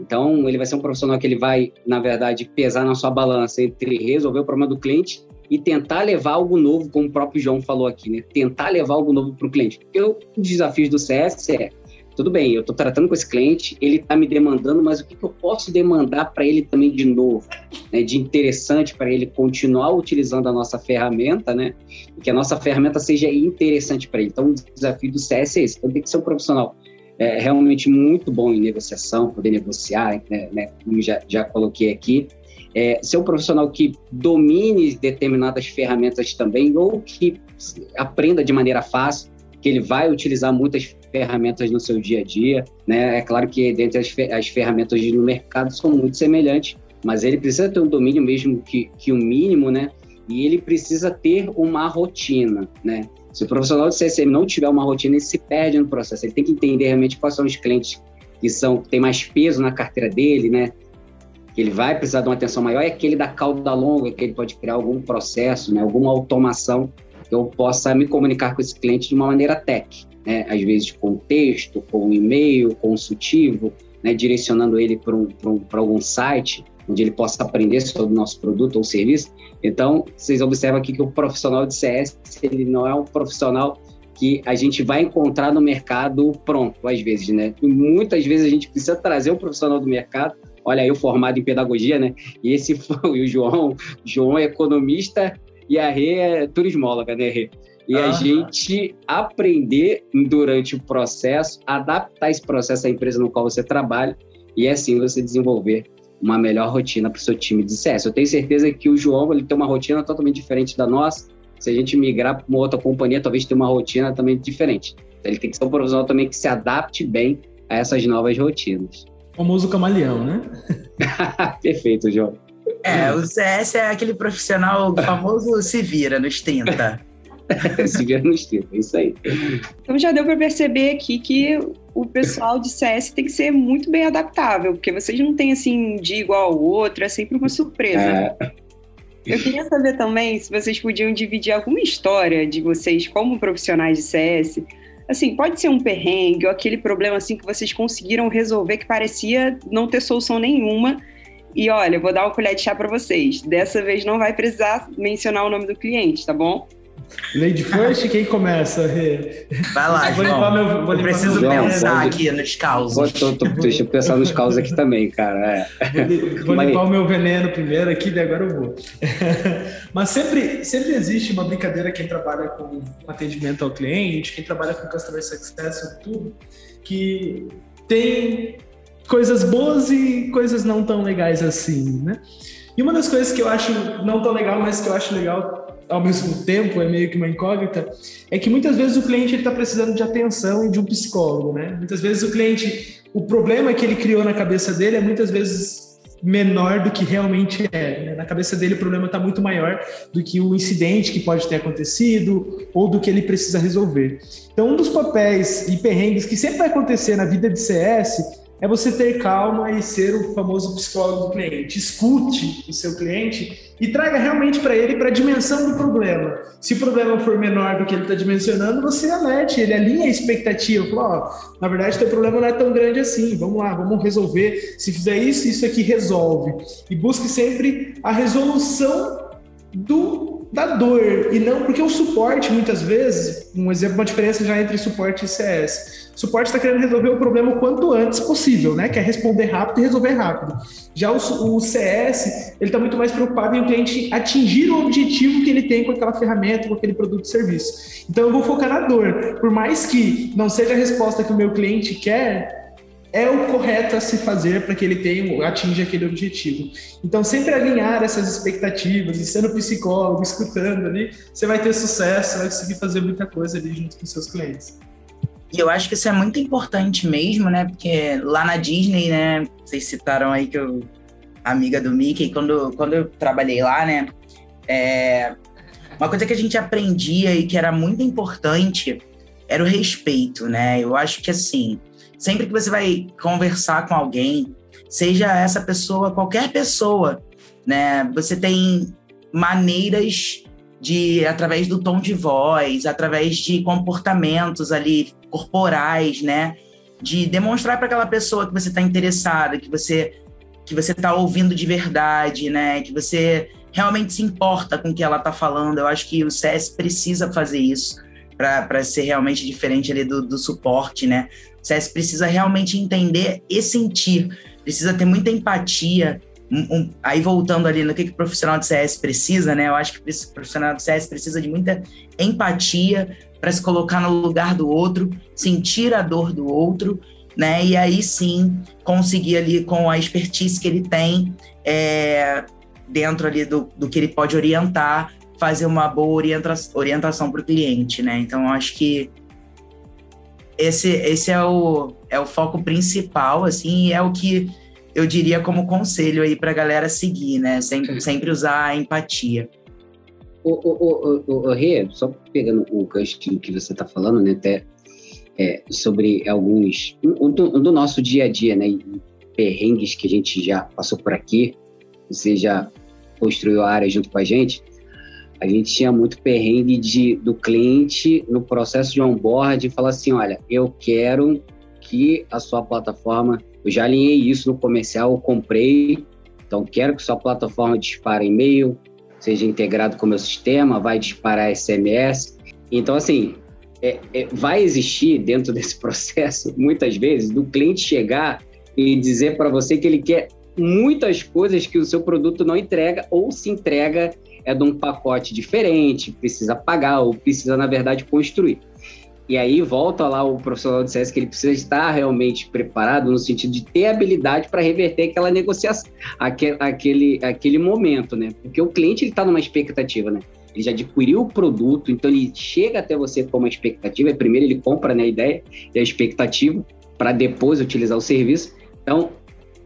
Então, ele vai ser um profissional que ele vai, na verdade, pesar na sua balança entre resolver o problema do cliente e tentar levar algo novo, como o próprio João falou aqui, né? Tentar levar algo novo para o cliente. Porque o desafio do CS é, tudo bem, eu estou tratando com esse cliente, ele está me demandando, mas o que, que eu posso demandar para ele também de novo, né? de interessante para ele continuar utilizando a nossa ferramenta, né? E que a nossa ferramenta seja interessante para ele. Então, o desafio do CS é esse. Então, tem que ser um profissional é, realmente muito bom em negociação, poder negociar, né? né como já, já coloquei aqui, é, ser um profissional que domine determinadas ferramentas também, ou que aprenda de maneira fácil, que ele vai utilizar muitas ferramentas no seu dia a dia. Né? É claro que dentre as, as ferramentas no mercado são muito semelhantes, mas ele precisa ter um domínio mesmo que, que o mínimo, né? E ele precisa ter uma rotina, né? Se o profissional de CSM não tiver uma rotina, ele se perde no processo. Ele tem que entender realmente quais são os clientes que são que tem mais peso na carteira dele, né? Que ele vai precisar de uma atenção maior é aquele da cauda longa, que ele pode criar algum processo, né, alguma automação que eu possa me comunicar com esse cliente de uma maneira tech, né, às vezes com texto, com e-mail consultivo, né, direcionando ele para um, um, algum site onde ele possa aprender sobre o nosso produto ou serviço. Então, vocês observam aqui que o profissional de CS, ele não é um profissional que a gente vai encontrar no mercado pronto, às vezes, né? Muitas vezes a gente precisa trazer um profissional do mercado olha eu formado em pedagogia, né? E esse foi o João, João é economista e a Rê é turismóloga, né, Rê? E a gente aprender durante o processo, adaptar esse processo à empresa no qual você trabalha e assim você desenvolver uma melhor rotina para o seu time de CS. Eu tenho certeza que o João ele tem uma rotina totalmente diferente da nossa. Se a gente migrar para uma outra companhia, talvez tenha uma rotina também diferente. Então, ele tem que ser um profissional também que se adapte bem a essas novas rotinas famoso camaleão, né? Perfeito, João. É, o CS é aquele profissional famoso se vira nos 30. se vira nos 30, é isso aí. Então já deu para perceber aqui que o pessoal de CS tem que ser muito bem adaptável, porque vocês não têm assim de igual ao outro, é sempre uma surpresa. É. Eu queria saber também se vocês podiam dividir alguma história de vocês como profissionais de CS, assim, pode ser um perrengue ou aquele problema assim que vocês conseguiram resolver que parecia não ter solução nenhuma. E olha, vou dar uma colher de chá para vocês. Dessa vez não vai precisar mencionar o nome do cliente, tá bom? Lady First, quem começa? Vai lá, vou limpar meu, vou eu preciso meu... pensar João, aqui nos causos. Tô, tô, deixa eu pensar nos causos aqui também, cara. É. Vou, vou limpar o meu veneno primeiro aqui, e agora eu vou. Mas sempre, sempre existe uma brincadeira quem trabalha com atendimento ao cliente, quem trabalha com customer success, sobretudo, que tem coisas boas e coisas não tão legais assim, né? E uma das coisas que eu acho não tão legal, mas que eu acho legal ao mesmo tempo é meio que uma incógnita, é que muitas vezes o cliente está precisando de atenção e de um psicólogo, né? Muitas vezes o cliente, o problema que ele criou na cabeça dele é muitas vezes menor do que realmente é. Né? Na cabeça dele o problema está muito maior do que o incidente que pode ter acontecido ou do que ele precisa resolver. Então um dos papéis e perrengues que sempre vai acontecer na vida de CS é você ter calma e ser o famoso psicólogo do cliente. Escute o seu cliente e traga realmente para ele para a dimensão do problema. Se o problema for menor do que ele está dimensionando, você alerte, ele alinha a expectativa. Fala, oh, na verdade, teu problema não é tão grande assim. Vamos lá, vamos resolver. Se fizer isso, isso aqui resolve. E busque sempre a resolução do da dor e não porque o suporte muitas vezes um exemplo uma diferença já entre suporte e CS o suporte está querendo resolver o problema o quanto antes possível né? Quer responder rápido e resolver rápido. Já o, o CS ele está muito mais preocupado em o cliente atingir o objetivo que ele tem com aquela ferramenta com aquele produto ou serviço. Então eu vou focar na dor. Por mais que não seja a resposta que o meu cliente quer é o correto a se fazer para que ele tenha, atinja aquele objetivo. Então, sempre alinhar essas expectativas e sendo psicólogo, escutando ali, você vai ter sucesso, vai conseguir fazer muita coisa ali junto com seus clientes. E eu acho que isso é muito importante mesmo, né? Porque lá na Disney, né? Vocês citaram aí que eu, amiga do Mickey, quando, quando eu trabalhei lá, né? É, uma coisa que a gente aprendia e que era muito importante era o respeito, né? Eu acho que assim, sempre que você vai conversar com alguém, seja essa pessoa, qualquer pessoa, né? Você tem maneiras de, através do tom de voz, através de comportamentos ali corporais, né? De demonstrar para aquela pessoa que você está interessada, que você que você está ouvindo de verdade, né? Que você realmente se importa com o que ela está falando. Eu acho que o CS precisa fazer isso para ser realmente diferente ali do, do suporte, né? CS precisa realmente entender e sentir, precisa ter muita empatia. Um, um, aí voltando ali no que, que o profissional de CS precisa, né? Eu acho que o profissional de CS precisa de muita empatia para se colocar no lugar do outro, sentir a dor do outro, né? E aí sim conseguir ali com a expertise que ele tem é, dentro ali do, do que ele pode orientar, fazer uma boa orienta orientação para o cliente, né? Então, acho que esse, esse é, o, é o foco principal, assim, e é o que eu diria como conselho aí para a galera seguir, né? Sempre, sempre usar a empatia. O, o, o, o, Rê, só pegando o gancho que você está falando, né, até é, sobre alguns um, do, um, do, nosso dia a dia, né, perrengues que a gente já passou por aqui, você já construiu a área junto com a gente, a gente tinha muito perrengue de, do cliente no processo de onboard falar assim, olha, eu quero que a sua plataforma, eu já alinhei isso no comercial, eu comprei, então quero que sua plataforma dispare e-mail, seja integrado com o meu sistema, vai disparar SMS. Então, assim, é, é, vai existir dentro desse processo, muitas vezes, do cliente chegar e dizer para você que ele quer muitas coisas que o seu produto não entrega ou se entrega é de um pacote diferente, precisa pagar ou precisa, na verdade, construir. E aí volta lá o profissional de CS que ele precisa estar realmente preparado no sentido de ter habilidade para reverter aquela negociação, aquele, aquele, aquele momento, né? Porque o cliente está numa expectativa, né? Ele já adquiriu o produto, então ele chega até você com uma expectativa. Primeiro ele compra né, a ideia e a expectativa para depois utilizar o serviço. Então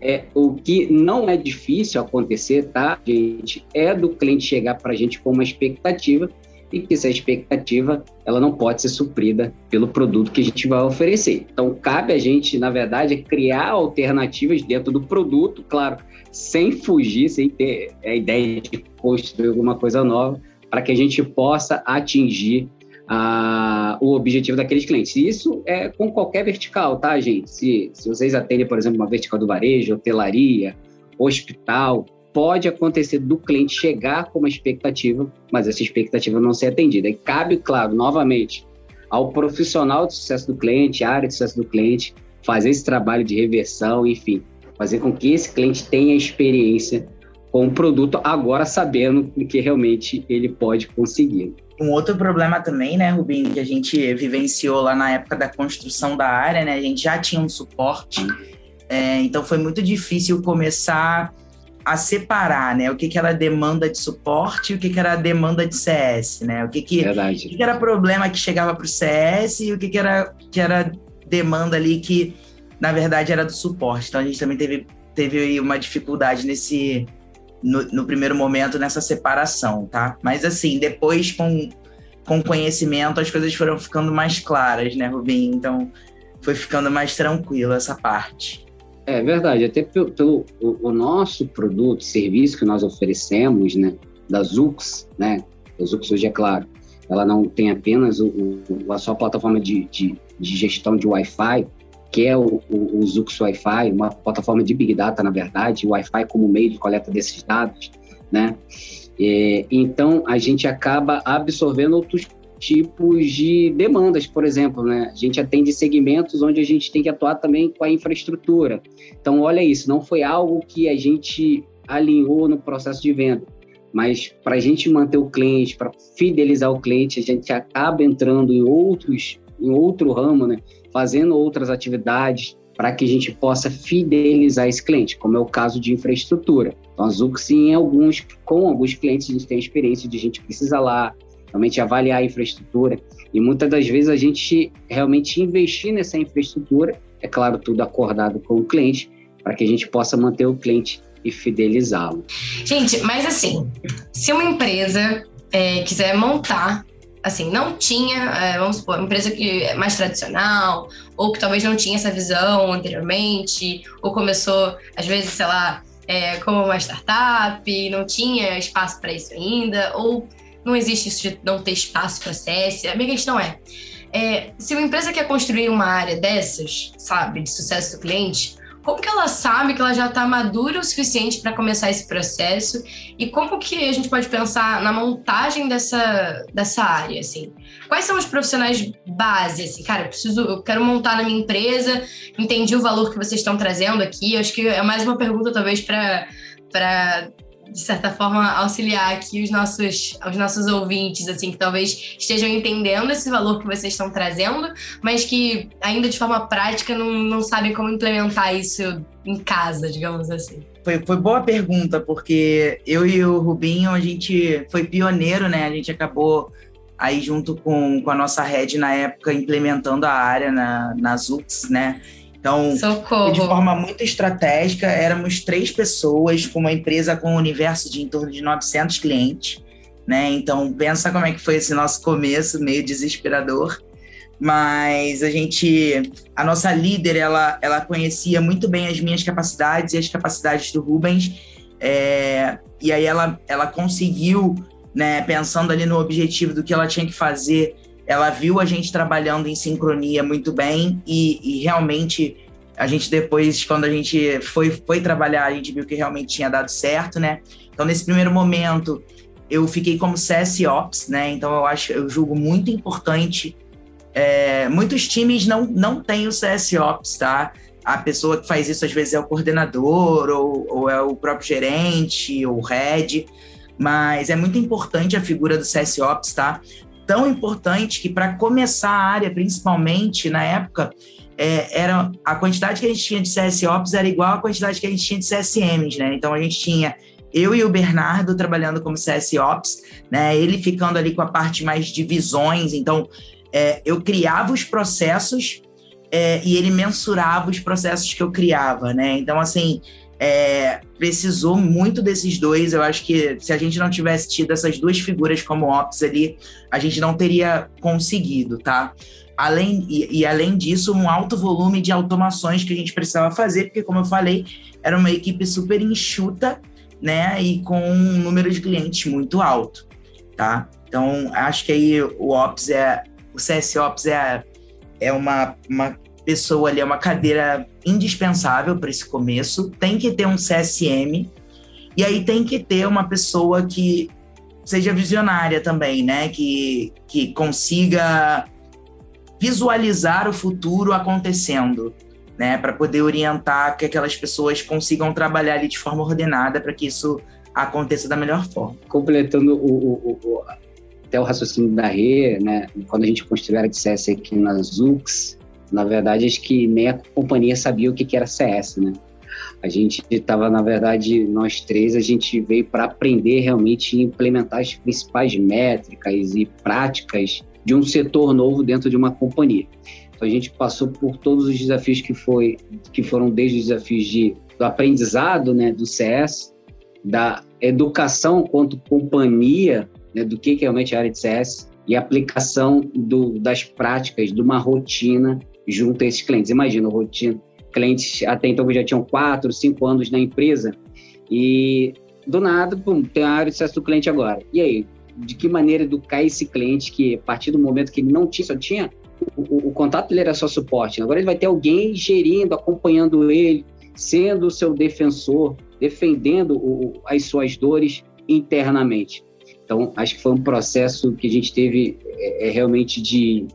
é, o que não é difícil acontecer, tá, gente, é do cliente chegar para a gente com uma expectativa e que essa expectativa ela não pode ser suprida pelo produto que a gente vai oferecer. Então, cabe a gente, na verdade, criar alternativas dentro do produto, claro, sem fugir, sem ter a ideia de construir alguma coisa nova, para que a gente possa atingir a, o objetivo daqueles clientes. E isso é com qualquer vertical, tá, gente? Se, se vocês atendem, por exemplo, uma vertical do varejo, hotelaria, hospital, pode acontecer do cliente chegar com uma expectativa, mas essa expectativa não ser atendida. E cabe, claro, novamente, ao profissional de sucesso do cliente, área de sucesso do cliente, fazer esse trabalho de reversão, enfim, fazer com que esse cliente tenha experiência com o produto, agora sabendo o que realmente ele pode conseguir. Um outro problema também, né, Rubinho, que a gente vivenciou lá na época da construção da área, né? A gente já tinha um suporte, é, então foi muito difícil começar a separar, né? O que, que era demanda de suporte e o que, que era demanda de CS, né? O que, que, Verdade. O que, que era problema que chegava para o CS e o que, que, era, que era demanda ali que, na verdade, era do suporte. Então a gente também teve, teve uma dificuldade nesse, no, no, primeiro momento nessa separação, tá? Mas assim, depois com, com conhecimento as coisas foram ficando mais claras, né, Rubinho? Então foi ficando mais tranquilo essa parte. É verdade, até pelo, pelo o, o, nosso produto, serviço que nós oferecemos, né, da Zux, né, a Zux hoje é claro, ela não tem apenas o, o, a sua plataforma de, de, de gestão de Wi-Fi, que é o, o, o Zux Wi-Fi, uma plataforma de Big Data, na verdade, o Wi-Fi como meio de coleta desses dados, né? É, então, a gente acaba absorvendo outros tipos de demandas, por exemplo, né? A gente atende segmentos onde a gente tem que atuar também com a infraestrutura. Então, olha isso, não foi algo que a gente alinhou no processo de venda, mas para a gente manter o cliente, para fidelizar o cliente, a gente acaba entrando em outros, em outro ramo, né? Fazendo outras atividades para que a gente possa fidelizar esse cliente, como é o caso de infraestrutura. Então, a Zux, em alguns, com alguns clientes, a gente tem experiência de a gente precisa lá realmente avaliar a infraestrutura. E muitas das vezes a gente realmente investir nessa infraestrutura, é claro, tudo acordado com o cliente, para que a gente possa manter o cliente e fidelizá-lo. Gente, mas assim, se uma empresa é, quiser montar, assim, não tinha, é, vamos supor, uma empresa que é mais tradicional, ou que talvez não tinha essa visão anteriormente, ou começou, às vezes, sei lá, é, como uma startup, não tinha espaço para isso ainda, ou não existe isso de não ter espaço para CS. A minha questão é, é, se uma empresa quer construir uma área dessas, sabe, de sucesso do cliente, como que ela sabe que ela já está madura o suficiente para começar esse processo e como que a gente pode pensar na montagem dessa, dessa área, assim? Quais são os profissionais base, assim? Cara, eu preciso, eu quero montar na minha empresa, entendi o valor que vocês estão trazendo aqui, acho que é mais uma pergunta talvez para para de certa forma, auxiliar aqui os nossos, os nossos ouvintes, assim, que talvez estejam entendendo esse valor que vocês estão trazendo, mas que ainda de forma prática não, não sabem como implementar isso em casa, digamos assim. Foi, foi boa pergunta, porque eu e o Rubinho, a gente foi pioneiro, né? A gente acabou aí junto com, com a nossa rede na época implementando a área na, na Zux, né? Então, Socorro. de forma muito estratégica, éramos três pessoas com uma empresa com um universo de em torno de 900 clientes, né? Então, pensa como é que foi esse nosso começo, meio desesperador. Mas a gente, a nossa líder, ela, ela conhecia muito bem as minhas capacidades e as capacidades do Rubens. É, e aí ela, ela conseguiu, né, pensando ali no objetivo do que ela tinha que fazer, ela viu a gente trabalhando em sincronia muito bem e, e, realmente a gente depois, quando a gente foi, foi trabalhar, a gente viu que realmente tinha dado certo, né? Então, nesse primeiro momento, eu fiquei como CS Ops, né? Então, eu acho, eu julgo muito importante. É, muitos times não, não têm o CS Ops, tá? A pessoa que faz isso, às vezes, é o coordenador, ou, ou é o próprio gerente, ou o head, mas é muito importante a figura do CS Ops, tá? Tão importante que para começar a área, principalmente na época, é, era a quantidade que a gente tinha de CSOps era igual à quantidade que a gente tinha de CSMs, né? Então a gente tinha eu e o Bernardo trabalhando como CSOps, né? Ele ficando ali com a parte mais de visões. Então é, eu criava os processos é, e ele mensurava os processos que eu criava, né? Então assim é, precisou muito desses dois. Eu acho que se a gente não tivesse tido essas duas figuras como ops ali, a gente não teria conseguido, tá? Além, e, e, além disso, um alto volume de automações que a gente precisava fazer, porque, como eu falei, era uma equipe super enxuta, né? E com um número de clientes muito alto, tá? Então, acho que aí o Ops é. O CS Ops é, é uma, uma pessoa ali, é uma cadeira indispensável para esse começo. Tem que ter um CSM, e aí tem que ter uma pessoa que seja visionária também, né? Que, que consiga visualizar o futuro acontecendo, né? Para poder orientar que aquelas pessoas consigam trabalhar ali de forma ordenada para que isso aconteça da melhor forma. Completando o, o, o, até o raciocínio da Rê, né? Quando a gente construiu a CS aqui na Zux, na verdade, acho que nem a companhia sabia o que, que era CS, né? A gente estava, na verdade, nós três, a gente veio para aprender realmente e implementar as principais métricas e práticas de um setor novo dentro de uma companhia. Então, a gente passou por todos os desafios que, foi, que foram desde os desafios de, do aprendizado né, do CS, da educação quanto companhia, né, do que, que realmente é a área de CS, e aplicação do, das práticas de uma rotina junto a esses clientes. Imagina, rotina, clientes até então que já tinham quatro, cinco anos na empresa, e do nada, pum, tem a área de sucesso do cliente agora. E aí, de que maneira educar esse cliente que, a partir do momento que ele não tinha, só tinha o, o, o contato dele era só suporte. Agora ele vai ter alguém gerindo, acompanhando ele, sendo o seu defensor, defendendo o, as suas dores internamente. Então, acho que foi um processo que a gente teve é, é realmente de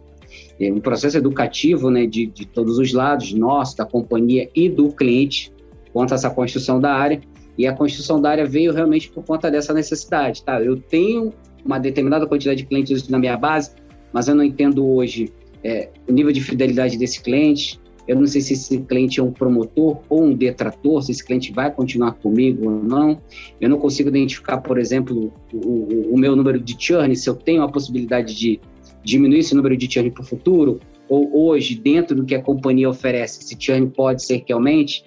é, um processo educativo, né, de, de todos os lados, nosso, da companhia e do cliente, quanto a essa construção da área. E a construção da área veio realmente por conta dessa necessidade, tá? Eu tenho uma determinada quantidade de clientes na minha base, mas eu não entendo hoje é, o nível de fidelidade desse cliente. Eu não sei se esse cliente é um promotor ou um detrator, se esse cliente vai continuar comigo ou não. Eu não consigo identificar, por exemplo, o, o, o meu número de churn, se eu tenho a possibilidade de diminuir esse número de churn para o futuro, ou hoje, dentro do que a companhia oferece, esse churn pode ser que aumente.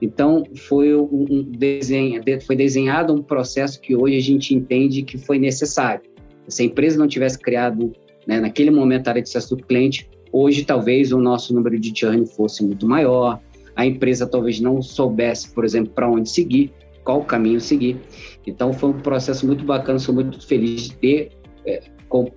Então, foi, um desenho, foi desenhado um processo que hoje a gente entende que foi necessário. Se a empresa não tivesse criado, né, naquele momento, a área de acesso do cliente, hoje talvez o nosso número de churn fosse muito maior, a empresa talvez não soubesse, por exemplo, para onde seguir, qual caminho seguir. Então, foi um processo muito bacana, sou muito feliz de ter é,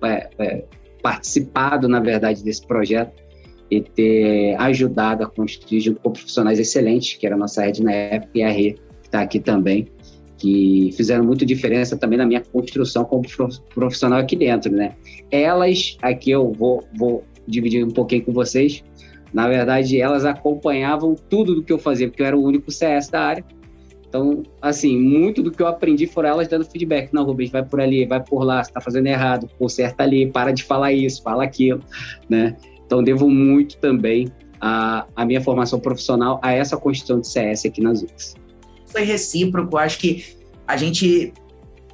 é, é, participado, na verdade, desse projeto e ter ajudado a construir junto com profissionais excelentes, que era a nossa rede na época, e a Rê, que está aqui também, que fizeram muito diferença também na minha construção como profissional aqui dentro, né? Elas, aqui eu vou, vou dividir um pouquinho com vocês, na verdade, elas acompanhavam tudo do que eu fazia, porque eu era o único CS da área. Então, assim, muito do que eu aprendi foram elas dando feedback. Não, Rubens, vai por ali, vai por lá, você está fazendo errado, conserta ali, para de falar isso, fala aquilo, né? Então, devo muito também a, a minha formação profissional a essa construção de CS aqui nas UX. Foi recíproco, acho que a gente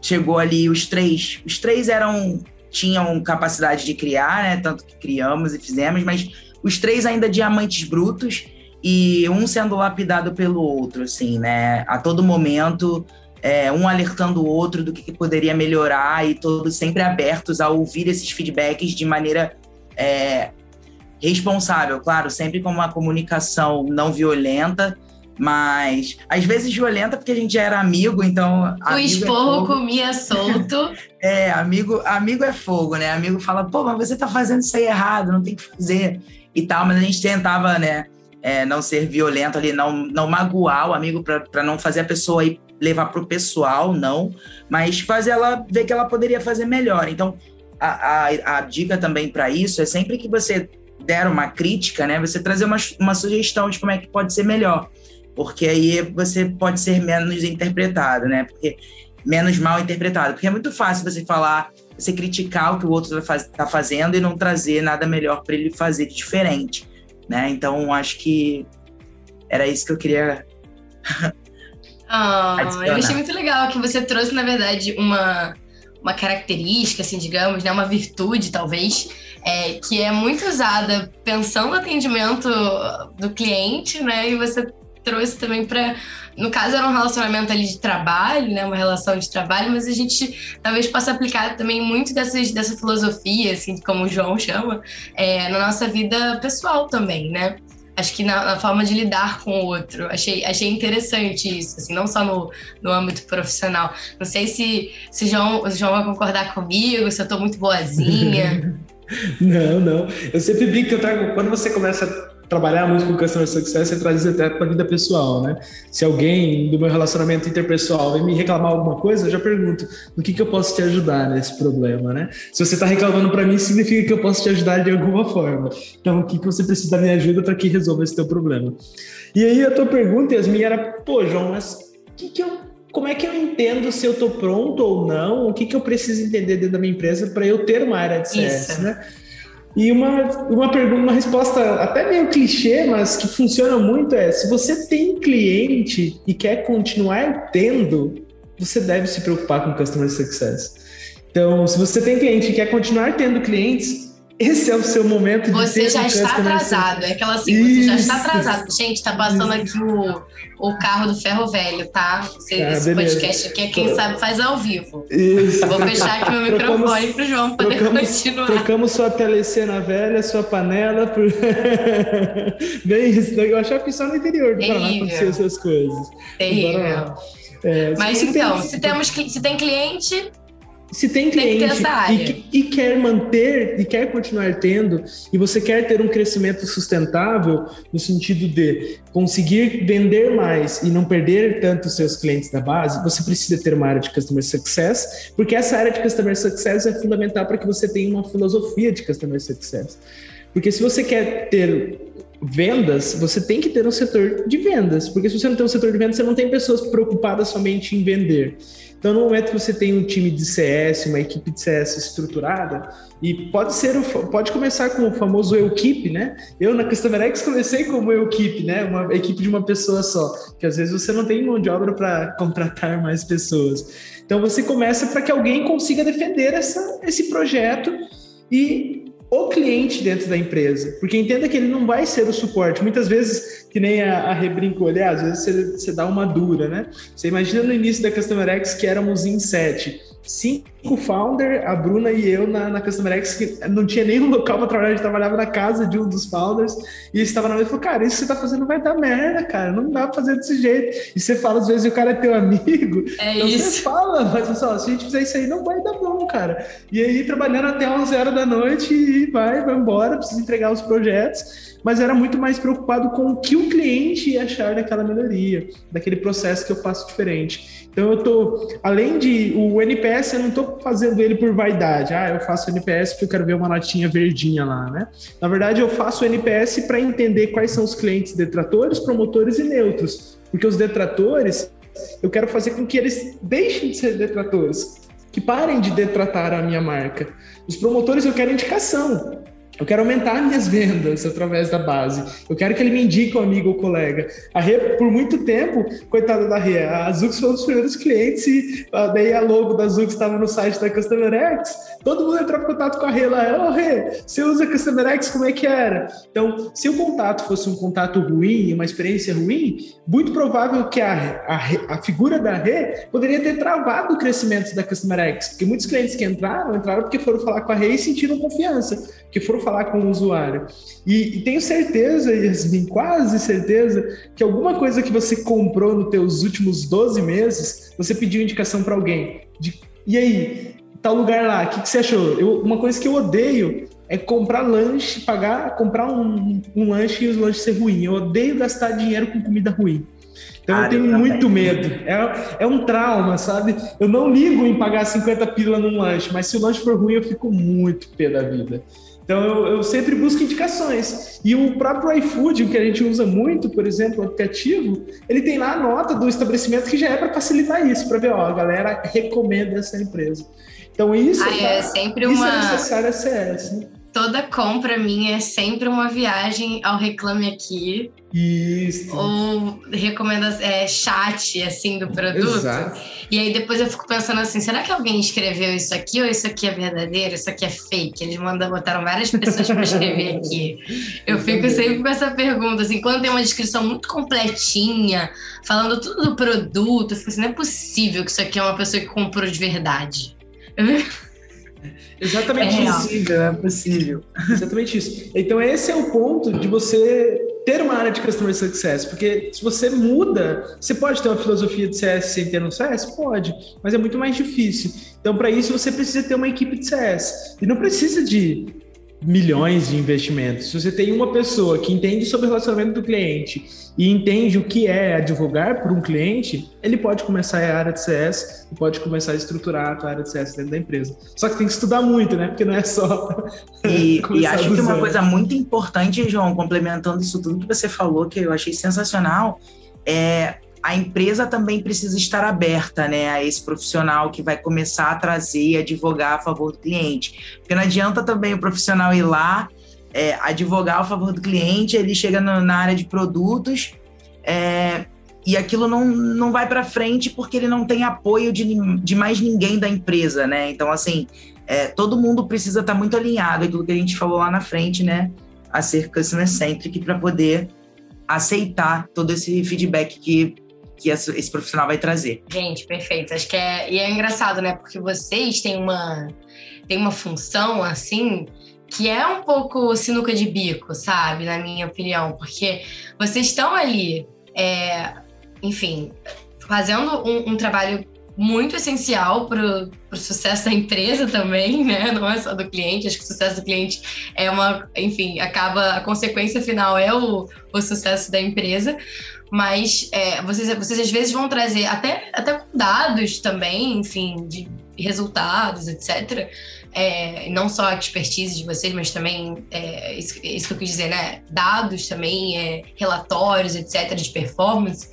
chegou ali, os três, os três eram tinham capacidade de criar, né? Tanto que criamos e fizemos, mas os três ainda diamantes brutos e um sendo lapidado pelo outro, assim, né? A todo momento, é, um alertando o outro do que, que, poderia melhorar e todos sempre abertos a ouvir esses feedbacks de maneira é, responsável, claro, sempre com uma comunicação não violenta, mas às vezes violenta porque a gente já era amigo, então. O é esporro é comia solto. é, amigo, amigo é fogo, né? Amigo fala, pô, mas você tá fazendo isso aí errado, não tem que fazer e tal, mas a gente tentava, né? É, não ser violento ali, não, não magoar o amigo para não fazer a pessoa aí levar pro pessoal, não, mas fazer ela ver que ela poderia fazer melhor. Então, a, a, a dica também para isso é sempre que você der uma crítica, né, você trazer uma, uma sugestão de como é que pode ser melhor, porque aí você pode ser menos interpretado, né, porque menos mal interpretado, porque é muito fácil você falar, você criticar o que o outro está tá fazendo e não trazer nada melhor para ele fazer diferente, né? Então acho que era isso que eu queria. ah, eu achei muito legal que você trouxe, na verdade, uma uma característica, assim, digamos, né, uma virtude, talvez, é, que é muito usada pensando no atendimento do cliente, né, e você trouxe também para no caso era um relacionamento ali de trabalho, né, uma relação de trabalho, mas a gente talvez possa aplicar também muito dessas, dessa filosofia, assim, como o João chama, é, na nossa vida pessoal também, né? acho que na, na, forma de lidar com o outro. Achei, achei interessante isso, assim, não só no, no âmbito profissional. Não sei se, se João, o João vai concordar comigo, se eu estou muito boazinha. não, não. Eu sempre brinco que eu trago, quando você começa trabalhar muito com Customer Success é trazer até para a vida pessoal, né? Se alguém do meu relacionamento interpessoal vem me reclamar alguma coisa, eu já pergunto, no que, que eu posso te ajudar nesse problema, né? Se você está reclamando para mim, significa que eu posso te ajudar de alguma forma. Então, o que, que você precisa da minha ajuda para que resolva esse teu problema? E aí, a tua pergunta, Yasmin, era, pô, João, mas que que eu como é que eu entendo se eu estou pronto ou não? O que, que eu preciso entender dentro da minha empresa para eu ter uma área de CS, Isso. né? E uma, uma pergunta, uma resposta até meio clichê, mas que funciona muito é: se você tem cliente e quer continuar tendo, você deve se preocupar com customer success. Então, se você tem cliente e quer continuar tendo clientes, esse é o seu momento de Você já está atrasado. É aquela assim, Isso. você já está atrasado. Gente, tá passando aqui o, o carro do ferro velho, tá? Você, ah, esse beleza. podcast aqui é quem sabe faz ao vivo. Isso. Vou fechar aqui meu microfone para o João poder trocamos, continuar. Trocamos sua telecena velha, sua panela por. Bem isso. Eu achava que só no interior do Paraná aconteciam essas coisas. Terrível. É, Mas então, se, temos, se tem cliente, se tem cliente tem e, e, quer manter e quer continuar tendo, e você quer ter um crescimento sustentável, no sentido de conseguir vender mais e não perder tanto os seus clientes da base, você precisa ter uma área de Customer Success, porque essa área de Customer Success é fundamental para que você tenha uma filosofia de Customer Success. Porque se você quer ter vendas, você tem que ter um setor de vendas, porque se você não tem um setor de vendas, você não tem pessoas preocupadas somente em vender. Então, no momento que você tem um time de CS, uma equipe de CS estruturada, e pode ser, pode começar com o famoso equipe, né? Eu na Customer X comecei como equipe, né? Uma equipe de uma pessoa só, que às vezes você não tem mão de obra para contratar mais pessoas. Então, você começa para que alguém consiga defender essa, esse projeto e o cliente dentro da empresa, porque entenda que ele não vai ser o suporte. Muitas vezes, que nem a, a Rê brincou ali, às vezes você, você, dá uma dura, né? Você imagina no início da Customer X que éramos em sete cinco founder, a Bruna e eu na, na Customer X, que não tinha nenhum local para trabalhar, a gente trabalhava na casa de um dos founders, e estava na mesa e falou, cara, isso que você tá fazendo vai dar merda, cara, não dá pra fazer desse jeito. E você fala, às vezes, o cara é teu amigo, é então isso. você fala, mas só, se a gente fizer isso aí, não vai dar bom, cara. E aí, trabalhando até 11 horas da noite, e vai, vai embora, precisa entregar os projetos, mas era muito mais preocupado com o que o cliente ia achar daquela melhoria, daquele processo que eu faço diferente. Então eu tô, além de o NPS, eu não estou fazendo ele por vaidade. Ah, eu faço NPS porque eu quero ver uma notinha verdinha lá, né? Na verdade, eu faço NPS para entender quais são os clientes detratores, promotores e neutros, porque os detratores eu quero fazer com que eles deixem de ser detratores, que parem de detratar a minha marca. Os promotores eu quero indicação. Eu quero aumentar minhas vendas através da base. Eu quero que ele me indique um amigo ou colega. A Rê, por muito tempo, coitada da Rê, a Zux foi um dos primeiros clientes e daí a logo da Zux estava no site da Customer X. Todo mundo entrou em contato com a Rê lá. Ô, oh, Rê, você usa Customer X? Como é que era? Então, se o contato fosse um contato ruim, uma experiência ruim, muito provável que a, a, a figura da Rê poderia ter travado o crescimento da Customer X. Porque muitos clientes que entraram, entraram porque foram falar com a Rê e sentiram confiança. Que foram falar com o usuário. E, e, tenho certeza, Yasmin, quase certeza, que alguma coisa que você comprou nos teus últimos 12 meses, você pediu indicação para alguém. De, e aí, tal lugar lá, o que, que, você achou? Eu, uma coisa que eu odeio é comprar lanche, pagar, comprar um, um lanche e o lanche ser ruim. Eu odeio gastar dinheiro com comida ruim. Então ah, eu tenho eu muito medo. É, é um trauma, sabe? Eu não ligo em pagar 50 pila num lanche, mas se o lanche for ruim, eu fico muito pé da vida. Então eu, eu, sempre busco indicações. E o próprio iFood, que a gente usa muito, por exemplo, o aplicativo, ele tem lá a nota do estabelecimento que já é para facilitar isso, para ver, ó, a galera recomenda essa empresa. Então isso, ah, é, sempre isso é necessário a CS. Né? Toda compra minha é sempre uma viagem ao Reclame Aqui. Isso. Ou recomenda é, chat, assim, do produto. Exato. E aí depois eu fico pensando assim, será que alguém escreveu isso aqui ou isso aqui é verdadeiro? Isso aqui é fake? Eles mandam, botaram várias pessoas para escrever aqui. Eu fico sempre com essa pergunta, assim, quando tem uma descrição muito completinha, falando tudo do produto, eu fico assim, não é possível que isso aqui é uma pessoa que comprou de verdade. Exatamente é isso. É possível. Exatamente isso. Então, esse é o ponto de você ter uma área de Customer Success, porque se você muda, você pode ter uma filosofia de CS sem ter um CS? Pode, mas é muito mais difícil. Então, para isso, você precisa ter uma equipe de CS. E não precisa de milhões de investimentos. Se você tem uma pessoa que entende sobre o relacionamento do cliente e entende o que é advogar por um cliente, ele pode começar a área de CS e pode começar a estruturar a área de CS dentro da empresa. Só que tem que estudar muito, né? Porque não é só. E, e acho que uma coisa muito importante, João, complementando isso tudo que você falou, que eu achei sensacional, é a empresa também precisa estar aberta né, a esse profissional que vai começar a trazer e advogar a favor do cliente. Porque não adianta também o profissional ir lá, é, advogar a favor do cliente, ele chega no, na área de produtos é, e aquilo não, não vai para frente porque ele não tem apoio de, de mais ninguém da empresa. Né? Então, assim, é, todo mundo precisa estar tá muito alinhado, aquilo que a gente falou lá na frente, né? A ser customer centric para poder aceitar todo esse feedback que, que esse profissional vai trazer. Gente, perfeito. Acho que é. E é engraçado, né? Porque vocês têm uma, têm uma função assim que é um pouco sinuca de bico, sabe? Na minha opinião, porque vocês estão ali, é, enfim, fazendo um, um trabalho muito essencial para o sucesso da empresa também, né? Não é só do cliente. Acho que o sucesso do cliente é uma, enfim, acaba a consequência final é o, o sucesso da empresa. Mas é, vocês, vocês às vezes vão trazer até, até com dados também, enfim, de resultados, etc. É, não só a expertise de vocês, mas também é, isso, isso, que eu quis dizer, né? Dados também, é, relatórios, etc., de performance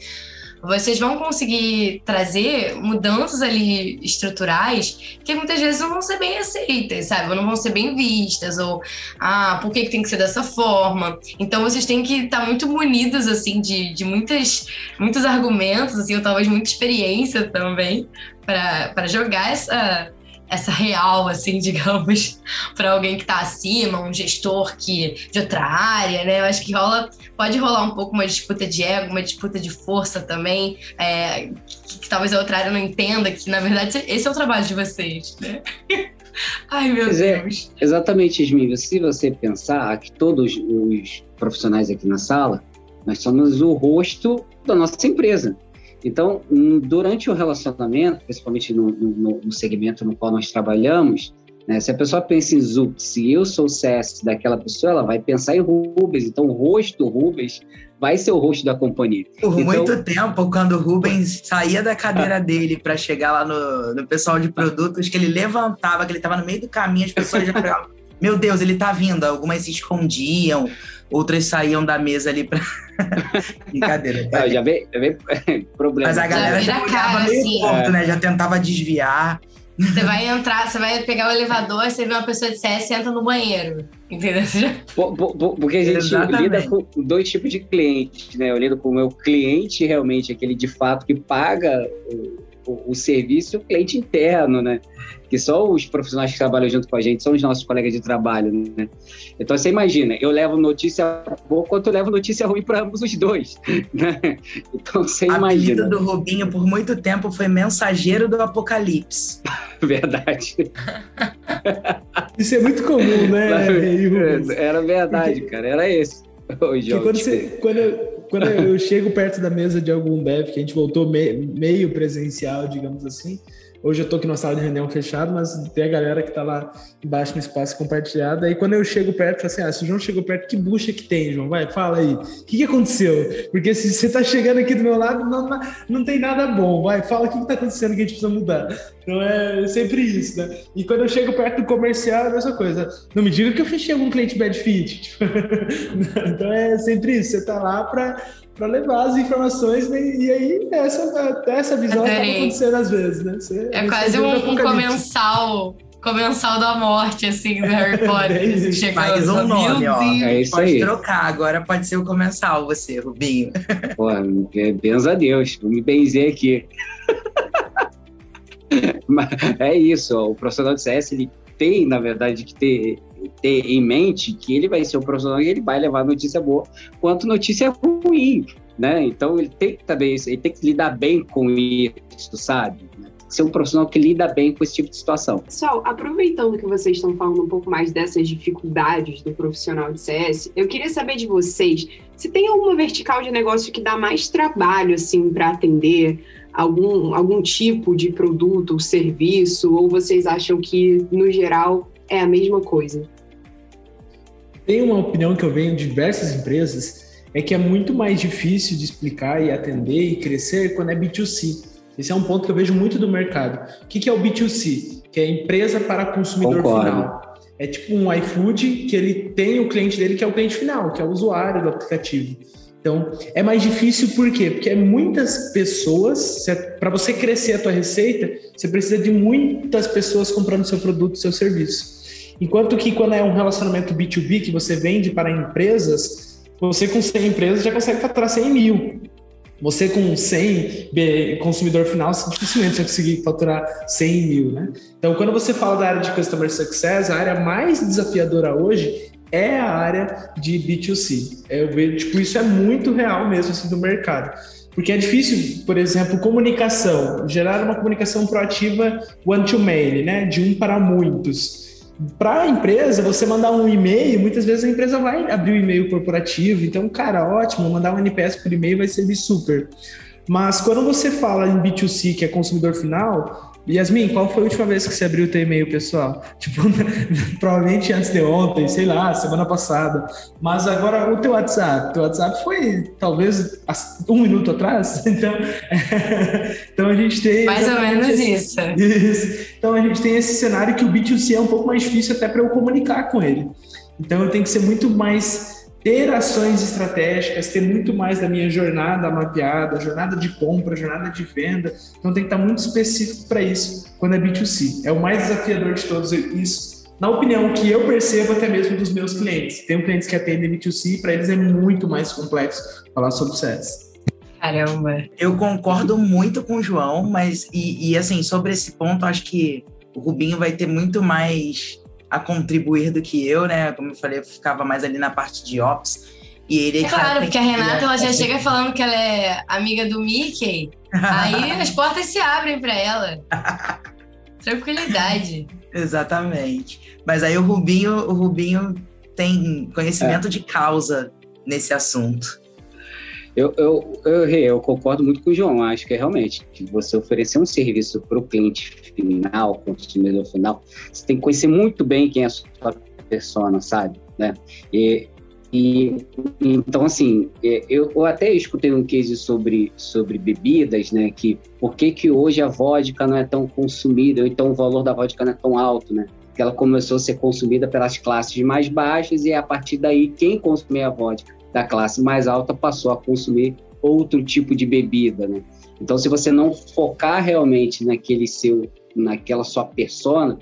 vocês vão conseguir trazer mudanças ali estruturais que muitas vezes não vão ser bem aceitas, sabe? Ou não vão ser bem vistas, ou ah, por que, que tem que ser dessa forma? Então vocês têm que estar muito munidos assim de, de muitas, muitos argumentos, assim, ou talvez muita experiência também, para jogar essa, essa real, assim, digamos, para alguém que está acima, um gestor que de outra área, né? Eu acho que rola, pode rolar um pouco uma disputa de ego, uma disputa de força também, é, que, que, talvez a outra área não entenda que, na verdade, esse é o trabalho de vocês, né? Ai, meu pois é, Deus. É, exatamente, Esmívia. Se você pensar que todos os profissionais aqui na sala, nós somos o rosto da nossa empresa. Então, durante o relacionamento, principalmente no, no, no segmento no qual nós trabalhamos, né, se a pessoa pensa em Zuc, se eu sou o CS daquela pessoa, ela vai pensar em Rubens. Então, o rosto do Rubens vai ser o rosto da companhia. Por então, muito tempo, quando o Rubens saía da cadeira dele para chegar lá no, no pessoal de produtos, que ele levantava, que ele estava no meio do caminho, as pessoas já pegavam. Meu Deus, ele tá vindo. Algumas se escondiam, outras saíam da mesa ali para Brincadeira. Tá? Não, já vem problema. Mas a galera já, já olhava meio assim. torto, né? Já tentava desviar. Você vai entrar, você vai pegar o elevador, você vê uma pessoa de CS e entra no banheiro. Entendeu? Porque a gente Exatamente. lida com dois tipos de clientes, né? Eu lido com o meu cliente, realmente, aquele de fato que paga o, o serviço, o cliente interno, né? que só os profissionais que trabalham junto com a gente são os nossos colegas de trabalho, né? Então você imagina, eu levo notícia boa quanto eu levo notícia ruim para ambos os dois, né? Então você a imagina. A do Rubinho por muito tempo foi mensageiro do apocalipse. Verdade. Isso é muito comum, né? Era verdade, cara, era esse. Quando, você, quando, quando eu chego perto da mesa de algum dev, que a gente voltou me, meio presencial, digamos assim, Hoje eu tô aqui numa sala de reunião fechada, mas tem a galera que tá lá embaixo no espaço compartilhado. Aí quando eu chego perto, eu falo assim: ah, se o João chegou perto, que bucha que tem, João? Vai, fala aí. O que, que aconteceu? Porque se você tá chegando aqui do meu lado, não, não, tem nada bom. Vai, fala o que, que tá acontecendo que a gente precisa mudar. Então é sempre isso, né? E quando eu chego perto do comercial, é a mesma coisa. Não me diga que eu fechei algum cliente bad fit. então é sempre isso. Você tá lá para para levar as informações né? e aí essa, essa visão está acontecendo às vezes, né? Você, é quase um, um comensal comensal da morte, assim, do Harry Potter. é Mais um nome, ó. É isso pode aí. trocar, agora pode ser o comensal, você, Rubinho. Pô, benza a Deus, vou me benzer aqui. Mas é isso, ó, o profissional de CS, ele tem, na verdade, que ter ter em mente que ele vai ser o profissional e ele vai levar notícia boa quanto notícia ruim, né? Então ele tem que também ele tem que lidar bem com isso, sabe? Ser um profissional que lida bem com esse tipo de situação. Pessoal, aproveitando que vocês estão falando um pouco mais dessas dificuldades do profissional de CS, eu queria saber de vocês se tem alguma vertical de negócio que dá mais trabalho assim para atender algum, algum tipo de produto serviço, ou vocês acham que, no geral, é a mesma coisa? Tem uma opinião que eu venho de diversas empresas, é que é muito mais difícil de explicar e atender e crescer quando é B2C. Esse é um ponto que eu vejo muito do mercado. O que é o B2C? Que é empresa para consumidor Concordo. final. É tipo um iFood que ele tem o cliente dele que é o cliente final, que é o usuário do aplicativo. Então, é mais difícil por quê? Porque é muitas pessoas, para você crescer a tua receita, você precisa de muitas pessoas comprando seu produto, seu serviço. Enquanto que quando é um relacionamento B2B que você vende para empresas, você com 100 empresas já consegue faturar 100 mil. Você com 100 consumidor final, dificilmente você conseguir faturar 100 mil, né? Então, quando você fala da área de Customer Success, a área mais desafiadora hoje é a área de B2C. Eu vejo, tipo, isso é muito real mesmo, assim, do mercado. Porque é difícil, por exemplo, comunicação, gerar uma comunicação proativa one-to-many, né? De um para muitos para a empresa, você mandar um e-mail, muitas vezes a empresa vai abrir o e-mail corporativo. Então, cara, ótimo, mandar um NPS por e-mail vai servir super. Mas quando você fala em B2C, que é consumidor final, Yasmin, qual foi a última vez que você abriu o teu e-mail pessoal? Tipo, provavelmente antes de ontem, sei lá, semana passada. Mas agora o teu WhatsApp, teu WhatsApp foi talvez um minuto atrás. Então, então a gente tem mais ou menos isso. isso. Então a gente tem esse cenário que o B2C é um pouco mais difícil até para eu comunicar com ele. Então eu tenho que ser muito mais ter ações estratégicas, ter muito mais da minha jornada mapeada, jornada de compra, jornada de venda. Então tem que estar muito específico para isso quando é B2C. É o mais desafiador de todos isso. Na opinião que eu percebo até mesmo dos meus clientes. Tem clientes que atendem B2C, para eles é muito mais complexo falar sobre CS. Caramba. Eu concordo muito com o João, mas e, e assim, sobre esse ponto, acho que o Rubinho vai ter muito mais a contribuir do que eu, né? Como eu falei, eu ficava mais ali na parte de ops. E ele é claro, porque a Renata ela já chega falando que ela é amiga do Mickey. aí as portas se abrem para ela. Tranquilidade. Exatamente. Mas aí o Rubinho, o Rubinho tem conhecimento é. de causa nesse assunto. Eu, eu, eu, eu, concordo muito com o João. Acho que é realmente você oferecer um serviço para o cliente final, consumidor final, você tem que conhecer muito bem quem é a sua persona, sabe? Né? E, e então, assim, é, eu, eu, até escutei um case sobre, sobre bebidas, né? Que por que, que hoje a vodka não é tão consumida, ou então o valor da vodka não é tão alto, né? Que ela começou a ser consumida pelas classes mais baixas e a partir daí quem consumia a vodka da classe mais alta passou a consumir outro tipo de bebida, né? Então, se você não focar realmente naquele seu, naquela sua persona,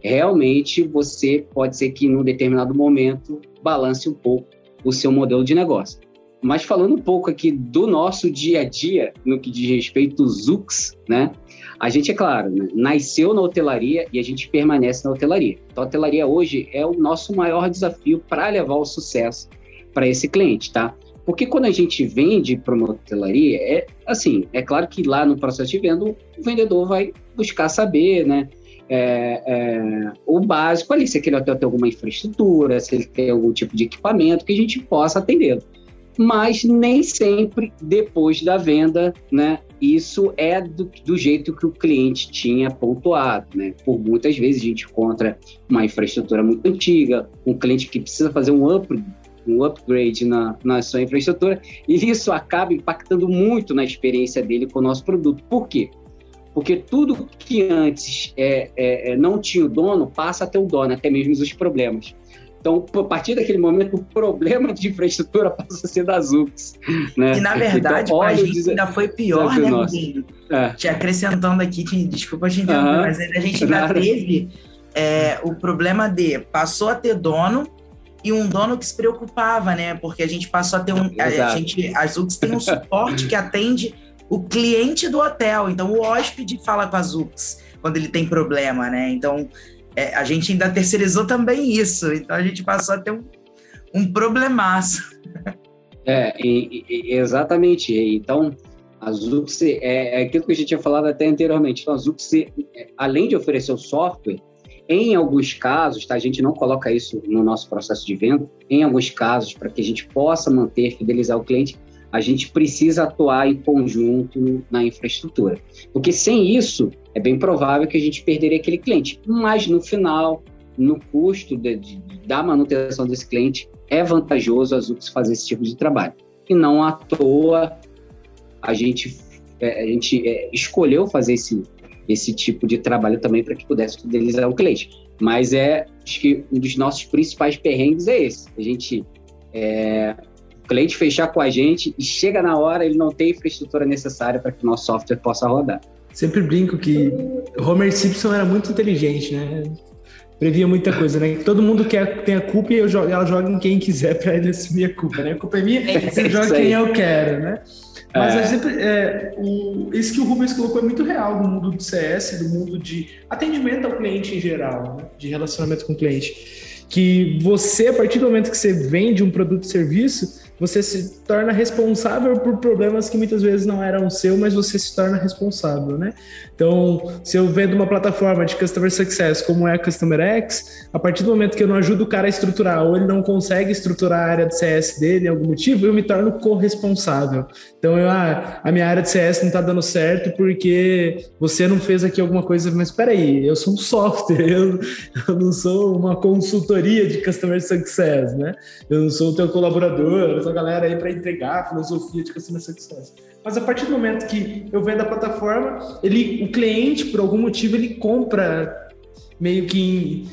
realmente você pode ser que, num determinado momento, balance um pouco o seu modelo de negócio. Mas falando um pouco aqui do nosso dia a dia, no que diz respeito aos Zux, né? A gente, é claro, né? nasceu na hotelaria e a gente permanece na hotelaria. Então, a hotelaria hoje é o nosso maior desafio para levar o sucesso para esse cliente, tá? Porque quando a gente vende para uma hotelaria, é assim, é claro que lá no processo de venda o vendedor vai buscar saber, né? É, é, o básico ali, se aquele hotel tem alguma infraestrutura, se ele tem algum tipo de equipamento que a gente possa atendê-lo. Mas nem sempre depois da venda, né? Isso é do, do, jeito que o cliente tinha pontuado, né? Por muitas vezes a gente encontra uma infraestrutura muito antiga, um cliente que precisa fazer um upgrade um upgrade na, na sua infraestrutura, e isso acaba impactando muito na experiência dele com o nosso produto. Por quê? Porque tudo que antes é, é, é não tinha o dono passa a ter o dono, até mesmo os problemas. Então, a partir daquele momento, o problema de infraestrutura passa a ser das UPS. Né? E, na verdade, então, a gente ainda foi pior, né? É. Te acrescentando aqui, te, desculpa te interromper, uh -huh. mas a gente ainda teve é, o problema de passou a ter dono, e um dono que se preocupava, né? Porque a gente passou a ter um. A, a gente, as UX tem um suporte que atende o cliente do hotel. Então, o hóspede fala com as UX quando ele tem problema, né? Então, é, a gente ainda terceirizou também isso. Então, a gente passou a ter um, um problemaço. É, e, e, exatamente. Então, a Zux é, é, aquilo que a gente tinha falado até anteriormente. Então, a Zux, além de oferecer o software, em alguns casos, tá, a gente não coloca isso no nosso processo de venda, em alguns casos, para que a gente possa manter, fidelizar o cliente, a gente precisa atuar em conjunto na infraestrutura. Porque sem isso, é bem provável que a gente perderia aquele cliente. Mas no final, no custo de, de, da manutenção desse cliente, é vantajoso a Zux fazer esse tipo de trabalho. E não à toa a gente, é, a gente é, escolheu fazer esse, esse tipo de trabalho também para que pudesse fidelizar o cliente. Mas é, acho que um dos nossos principais perrengues é esse. A gente, é, o cliente fechar com a gente e chega na hora, ele não tem infraestrutura necessária para que o nosso software possa rodar. Sempre brinco que Homer Simpson era muito inteligente, né? Previa muita coisa, né? Todo mundo quer tem a culpa e eu jogo, ela joga em quem quiser para ele assumir a culpa, né? A culpa é minha, é eu jogo quem eu quero, né? Mas é. sempre, é, o, isso que o Rubens colocou é muito real no mundo do CS, do mundo de atendimento ao cliente em geral, né? de relacionamento com o cliente. Que você, a partir do momento que você vende um produto ou serviço, você se torna responsável por problemas que muitas vezes não eram seu, mas você se torna responsável, né? Então, se eu vendo uma plataforma de Customer Success como é a Customer X, a partir do momento que eu não ajudo o cara a estruturar ou ele não consegue estruturar a área de CS dele algum motivo, eu me torno corresponsável. Então, eu, ah, a minha área de CS não está dando certo porque você não fez aqui alguma coisa, mas espera aí, eu sou um software, eu, eu não sou uma consultoria de Customer Success, né? Eu não sou o teu colaborador, eu sou a galera aí para entregar a filosofia de Customer Success. Mas a partir do momento que eu vendo a plataforma, ele, o cliente, por algum motivo, ele compra meio que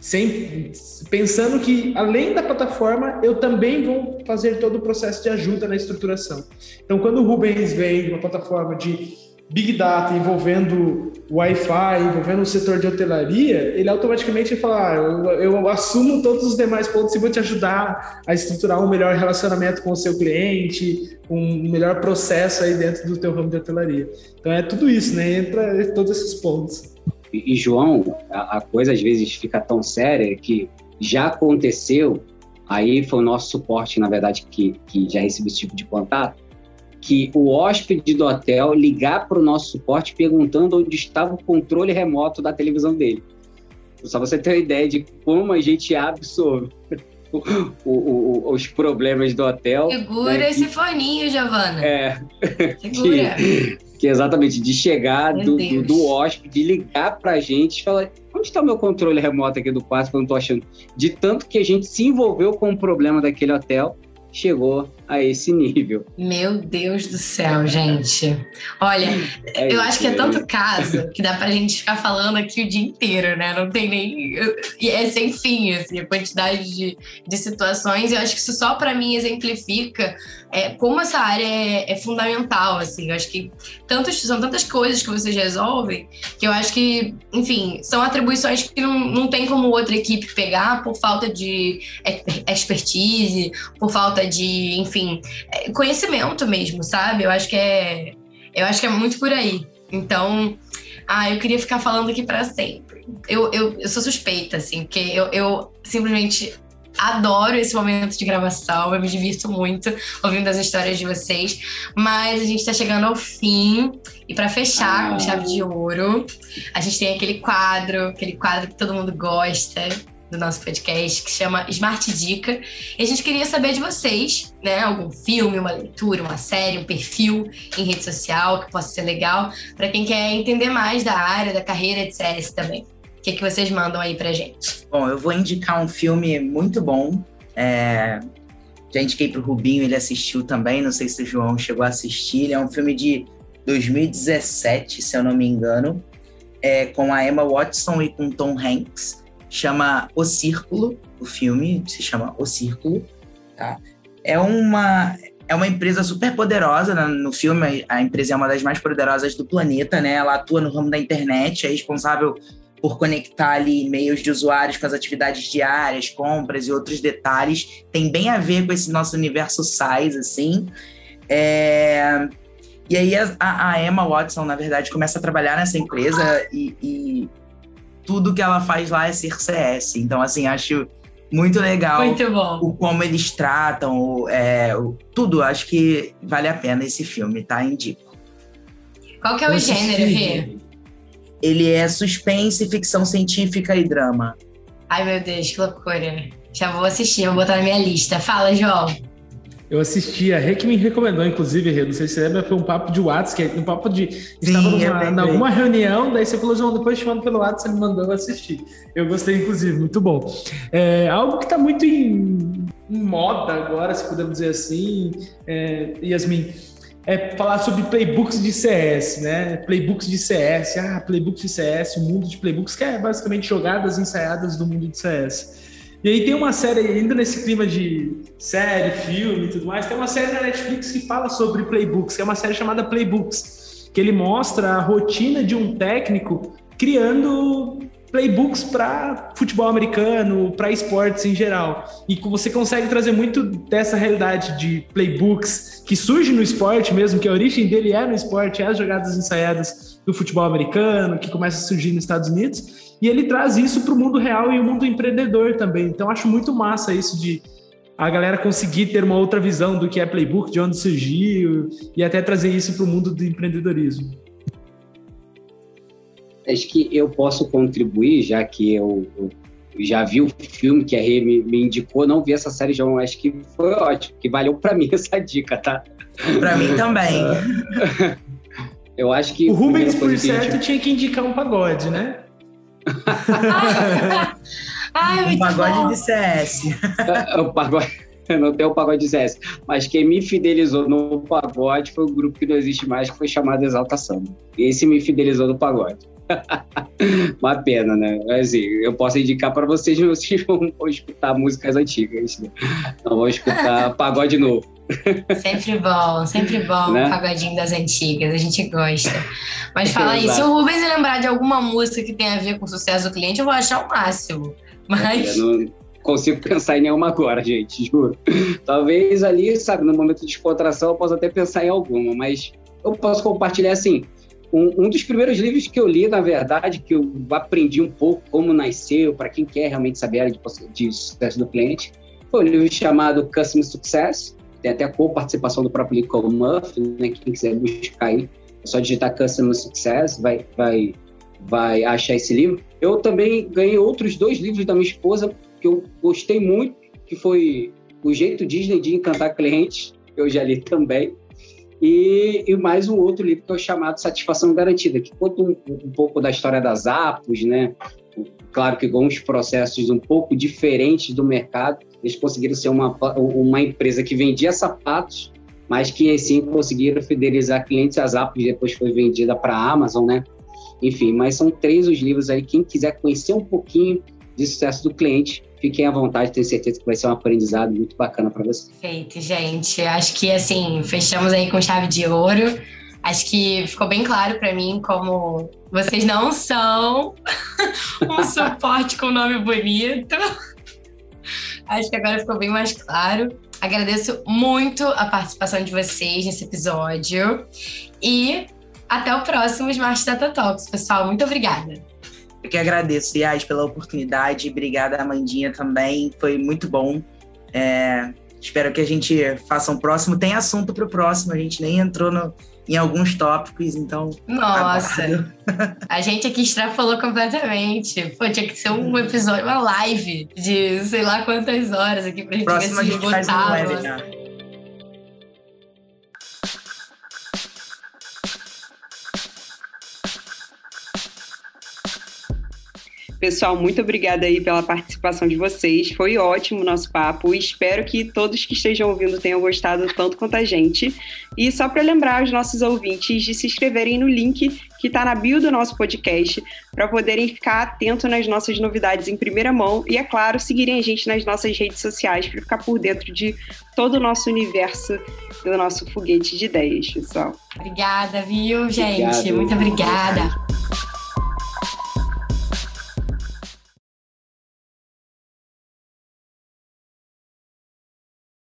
sem, pensando que além da plataforma, eu também vou fazer todo o processo de ajuda na estruturação. Então, quando o Rubens vem uma plataforma de Big Data envolvendo Wi-Fi, envolvendo o setor de hotelaria, ele automaticamente vai falar: ah, eu, eu, assumo todos os demais pontos e vou te ajudar a estruturar um melhor relacionamento com o seu cliente, um melhor processo aí dentro do teu ramo de hotelaria. Então é tudo isso, né? Entra todos esses pontos. E, e João, a, a coisa às vezes fica tão séria que já aconteceu. Aí foi o nosso suporte, na verdade, que, que já recebeu esse tipo de contato que o hóspede do hotel ligar para o nosso suporte perguntando onde estava o controle remoto da televisão dele. Só você ter uma ideia de como a gente absorve o, o, o, os problemas do hotel. Segura né, esse que, foninho, Giovana. É. Segura. Que, que exatamente de chegar do, do, do, hóspede, ligar para a gente e falar: onde está o meu controle remoto aqui do quarto que eu não estou achando? De tanto que a gente se envolveu com o problema daquele hotel chegou a esse nível. Meu Deus do céu, gente. Olha, é eu acho que é tanto caso que dá pra gente ficar falando aqui o dia inteiro, né? Não tem nem. É sem fim, assim, a quantidade de, de situações. Eu acho que isso só para mim exemplifica é, como essa área é, é, fundamental, assim. Eu acho que tantos, são tantas coisas que vocês resolvem que eu acho que, enfim, são atribuições que não, não tem como outra equipe pegar por falta de expertise, por falta de, enfim, é, conhecimento mesmo, sabe? Eu acho que é, eu acho que é muito por aí. Então, ah, eu queria ficar falando aqui para sempre. Eu, eu, eu sou suspeita, assim, porque eu, eu simplesmente adoro esse momento de gravação, eu me divirto muito ouvindo as histórias de vocês, mas a gente está chegando ao fim e para fechar ah. com chave de ouro, a gente tem aquele quadro, aquele quadro que todo mundo gosta do nosso podcast que chama Smart Dica. E a gente queria saber de vocês, né, algum filme, uma leitura, uma série, um perfil em rede social que possa ser legal para quem quer entender mais da área, da carreira de CS também. O que, que vocês mandam aí pra gente? Bom, eu vou indicar um filme muito bom. É... Já indiquei pro Rubinho, ele assistiu também. Não sei se o João chegou a assistir. Ele é um filme de 2017, se eu não me engano, é, com a Emma Watson e com Tom Hanks. Chama O Círculo, o filme se chama O Círculo. Tá? É uma é uma empresa super poderosa né? no filme. A empresa é uma das mais poderosas do planeta, né? Ela atua no ramo da internet, é responsável por conectar ali e-mails de usuários com as atividades diárias, compras e outros detalhes. Tem bem a ver com esse nosso universo size, assim. É... E aí a, a, Emma Watson, na verdade, começa a trabalhar nessa empresa e, e, tudo que ela faz lá é ser CS. Então, assim, acho muito legal muito bom. o como eles tratam, o, é, o, tudo. Acho que vale a pena esse filme, tá? Indico. Qual que é o gênero, Rê? Ele é suspense, ficção científica e drama. Ai, meu Deus, que loucura. Já vou assistir, vou botar na minha lista. Fala, João. Eu assisti, a Rê que me recomendou, inclusive, Rê, não sei se você lembra, foi um papo de WhatsApp, que um papo de. Estava em alguma reunião, daí você falou, João, depois te mando pelo WhatsApp, você me mandou assistir. Eu gostei, inclusive, muito bom. É, algo que está muito em, em, moda agora, se podemos dizer assim, é, Yasmin, é falar sobre playbooks de CS, né? Playbooks de CS, ah, playbooks de CS, o mundo de playbooks, que é basicamente jogadas ensaiadas do mundo de CS. E aí tem uma série, ainda nesse clima de série, filme e tudo mais, tem uma série na Netflix que fala sobre playbooks, que é uma série chamada Playbooks, que ele mostra a rotina de um técnico criando playbooks para futebol americano, para esportes em geral. E você consegue trazer muito dessa realidade de playbooks que surge no esporte mesmo, que a origem dele é no esporte, é as jogadas ensaiadas do futebol americano, que começa a surgir nos Estados Unidos. E ele traz isso para o mundo real e o mundo empreendedor também. Então acho muito massa isso de a galera conseguir ter uma outra visão do que é playbook, de onde surgiu e até trazer isso para o mundo do empreendedorismo acho que eu posso contribuir, já que eu, eu já vi o filme que a Rê me, me, indicou, não vi essa série, João, acho que foi ótimo, que valeu para mim essa dica, tá? Para mim também. eu acho que... O Rubens, por certo, gente... tinha que indicar um pagode, né? Ai, um pagode bom. de CS. o pagode... Não tem o pagode de CS. Mas quem me fidelizou no pagode foi o grupo que não existe mais, que foi chamado Exaltação. Esse me fidelizou no pagode. Uma pena, né? Mas assim, eu posso indicar para vocês, mas vocês vão, vão escutar músicas antigas. Né? Não vão escutar pagode novo. Sempre bom, sempre bom né? o pagodinho das antigas, a gente gosta. Mas fala aí, se o Rubens lembrar de alguma música que tem a ver com o sucesso do cliente, eu vou achar o máximo. Mas. Eu não consigo pensar em nenhuma agora, gente, juro. Talvez ali, sabe, no momento de descontração eu possa até pensar em alguma, mas eu posso compartilhar assim. Um, um, dos primeiros livros que eu li, na verdade, que eu aprendi um pouco como nasceu, para quem quer realmente saber a de, de, sucesso do cliente, foi um livro chamado Customer Success. Tem até a co-participação do próprio Lincoln Murphy, né? Quem quiser buscar aí, é só digitar Customer Success, vai, vai, vai achar esse livro. Eu também ganhei outros dois livros da minha esposa que eu gostei muito, que foi O Jeito Disney de Encantar Clientes, eu já li também e, e, mais um outro livro que é o chamado Satisfação Garantida, que conta um, um pouco da história das Apos, né? Claro que com uns processos um pouco diferentes do mercado, eles conseguiram ser uma, uma empresa que vendia sapatos, mas que assim conseguiram fidelizar clientes. As Apos depois foi vendida para a Amazon, né? Enfim, mas são três os livros aí. Quem quiser conhecer um pouquinho de sucesso do cliente, fiquem à vontade, tenho certeza que vai ser um aprendizado muito bacana para vocês. Perfeito, gente. Acho que assim, fechamos aí com chave de ouro. Acho que ficou bem claro para mim como vocês não são um suporte com nome bonito. Acho que agora ficou bem mais claro. Agradeço muito a participação de vocês nesse episódio. E até o próximo Smart Data Talks, pessoal. Muito obrigada. Eu que agradeço, Yas, pela oportunidade. Obrigada, Amandinha, também. Foi muito bom. É, espero que a gente faça um próximo. Tem assunto para o próximo. A gente nem entrou no, em alguns tópicos, então. Nossa! a gente aqui extrapolou completamente. Pô, tinha que ser um episódio, uma live de sei lá quantas horas aqui pra gente ver se a gente faz um. Pessoal, muito obrigada aí pela participação de vocês. Foi ótimo o nosso papo. Espero que todos que estejam ouvindo tenham gostado tanto quanto a gente. E só para lembrar os nossos ouvintes de se inscreverem no link que está na bio do nosso podcast para poderem ficar atentos nas nossas novidades em primeira mão e, é claro, seguirem a gente nas nossas redes sociais para ficar por dentro de todo o nosso universo do nosso foguete de ideias, pessoal. Obrigada, viu, gente? Obrigado. Muito obrigada.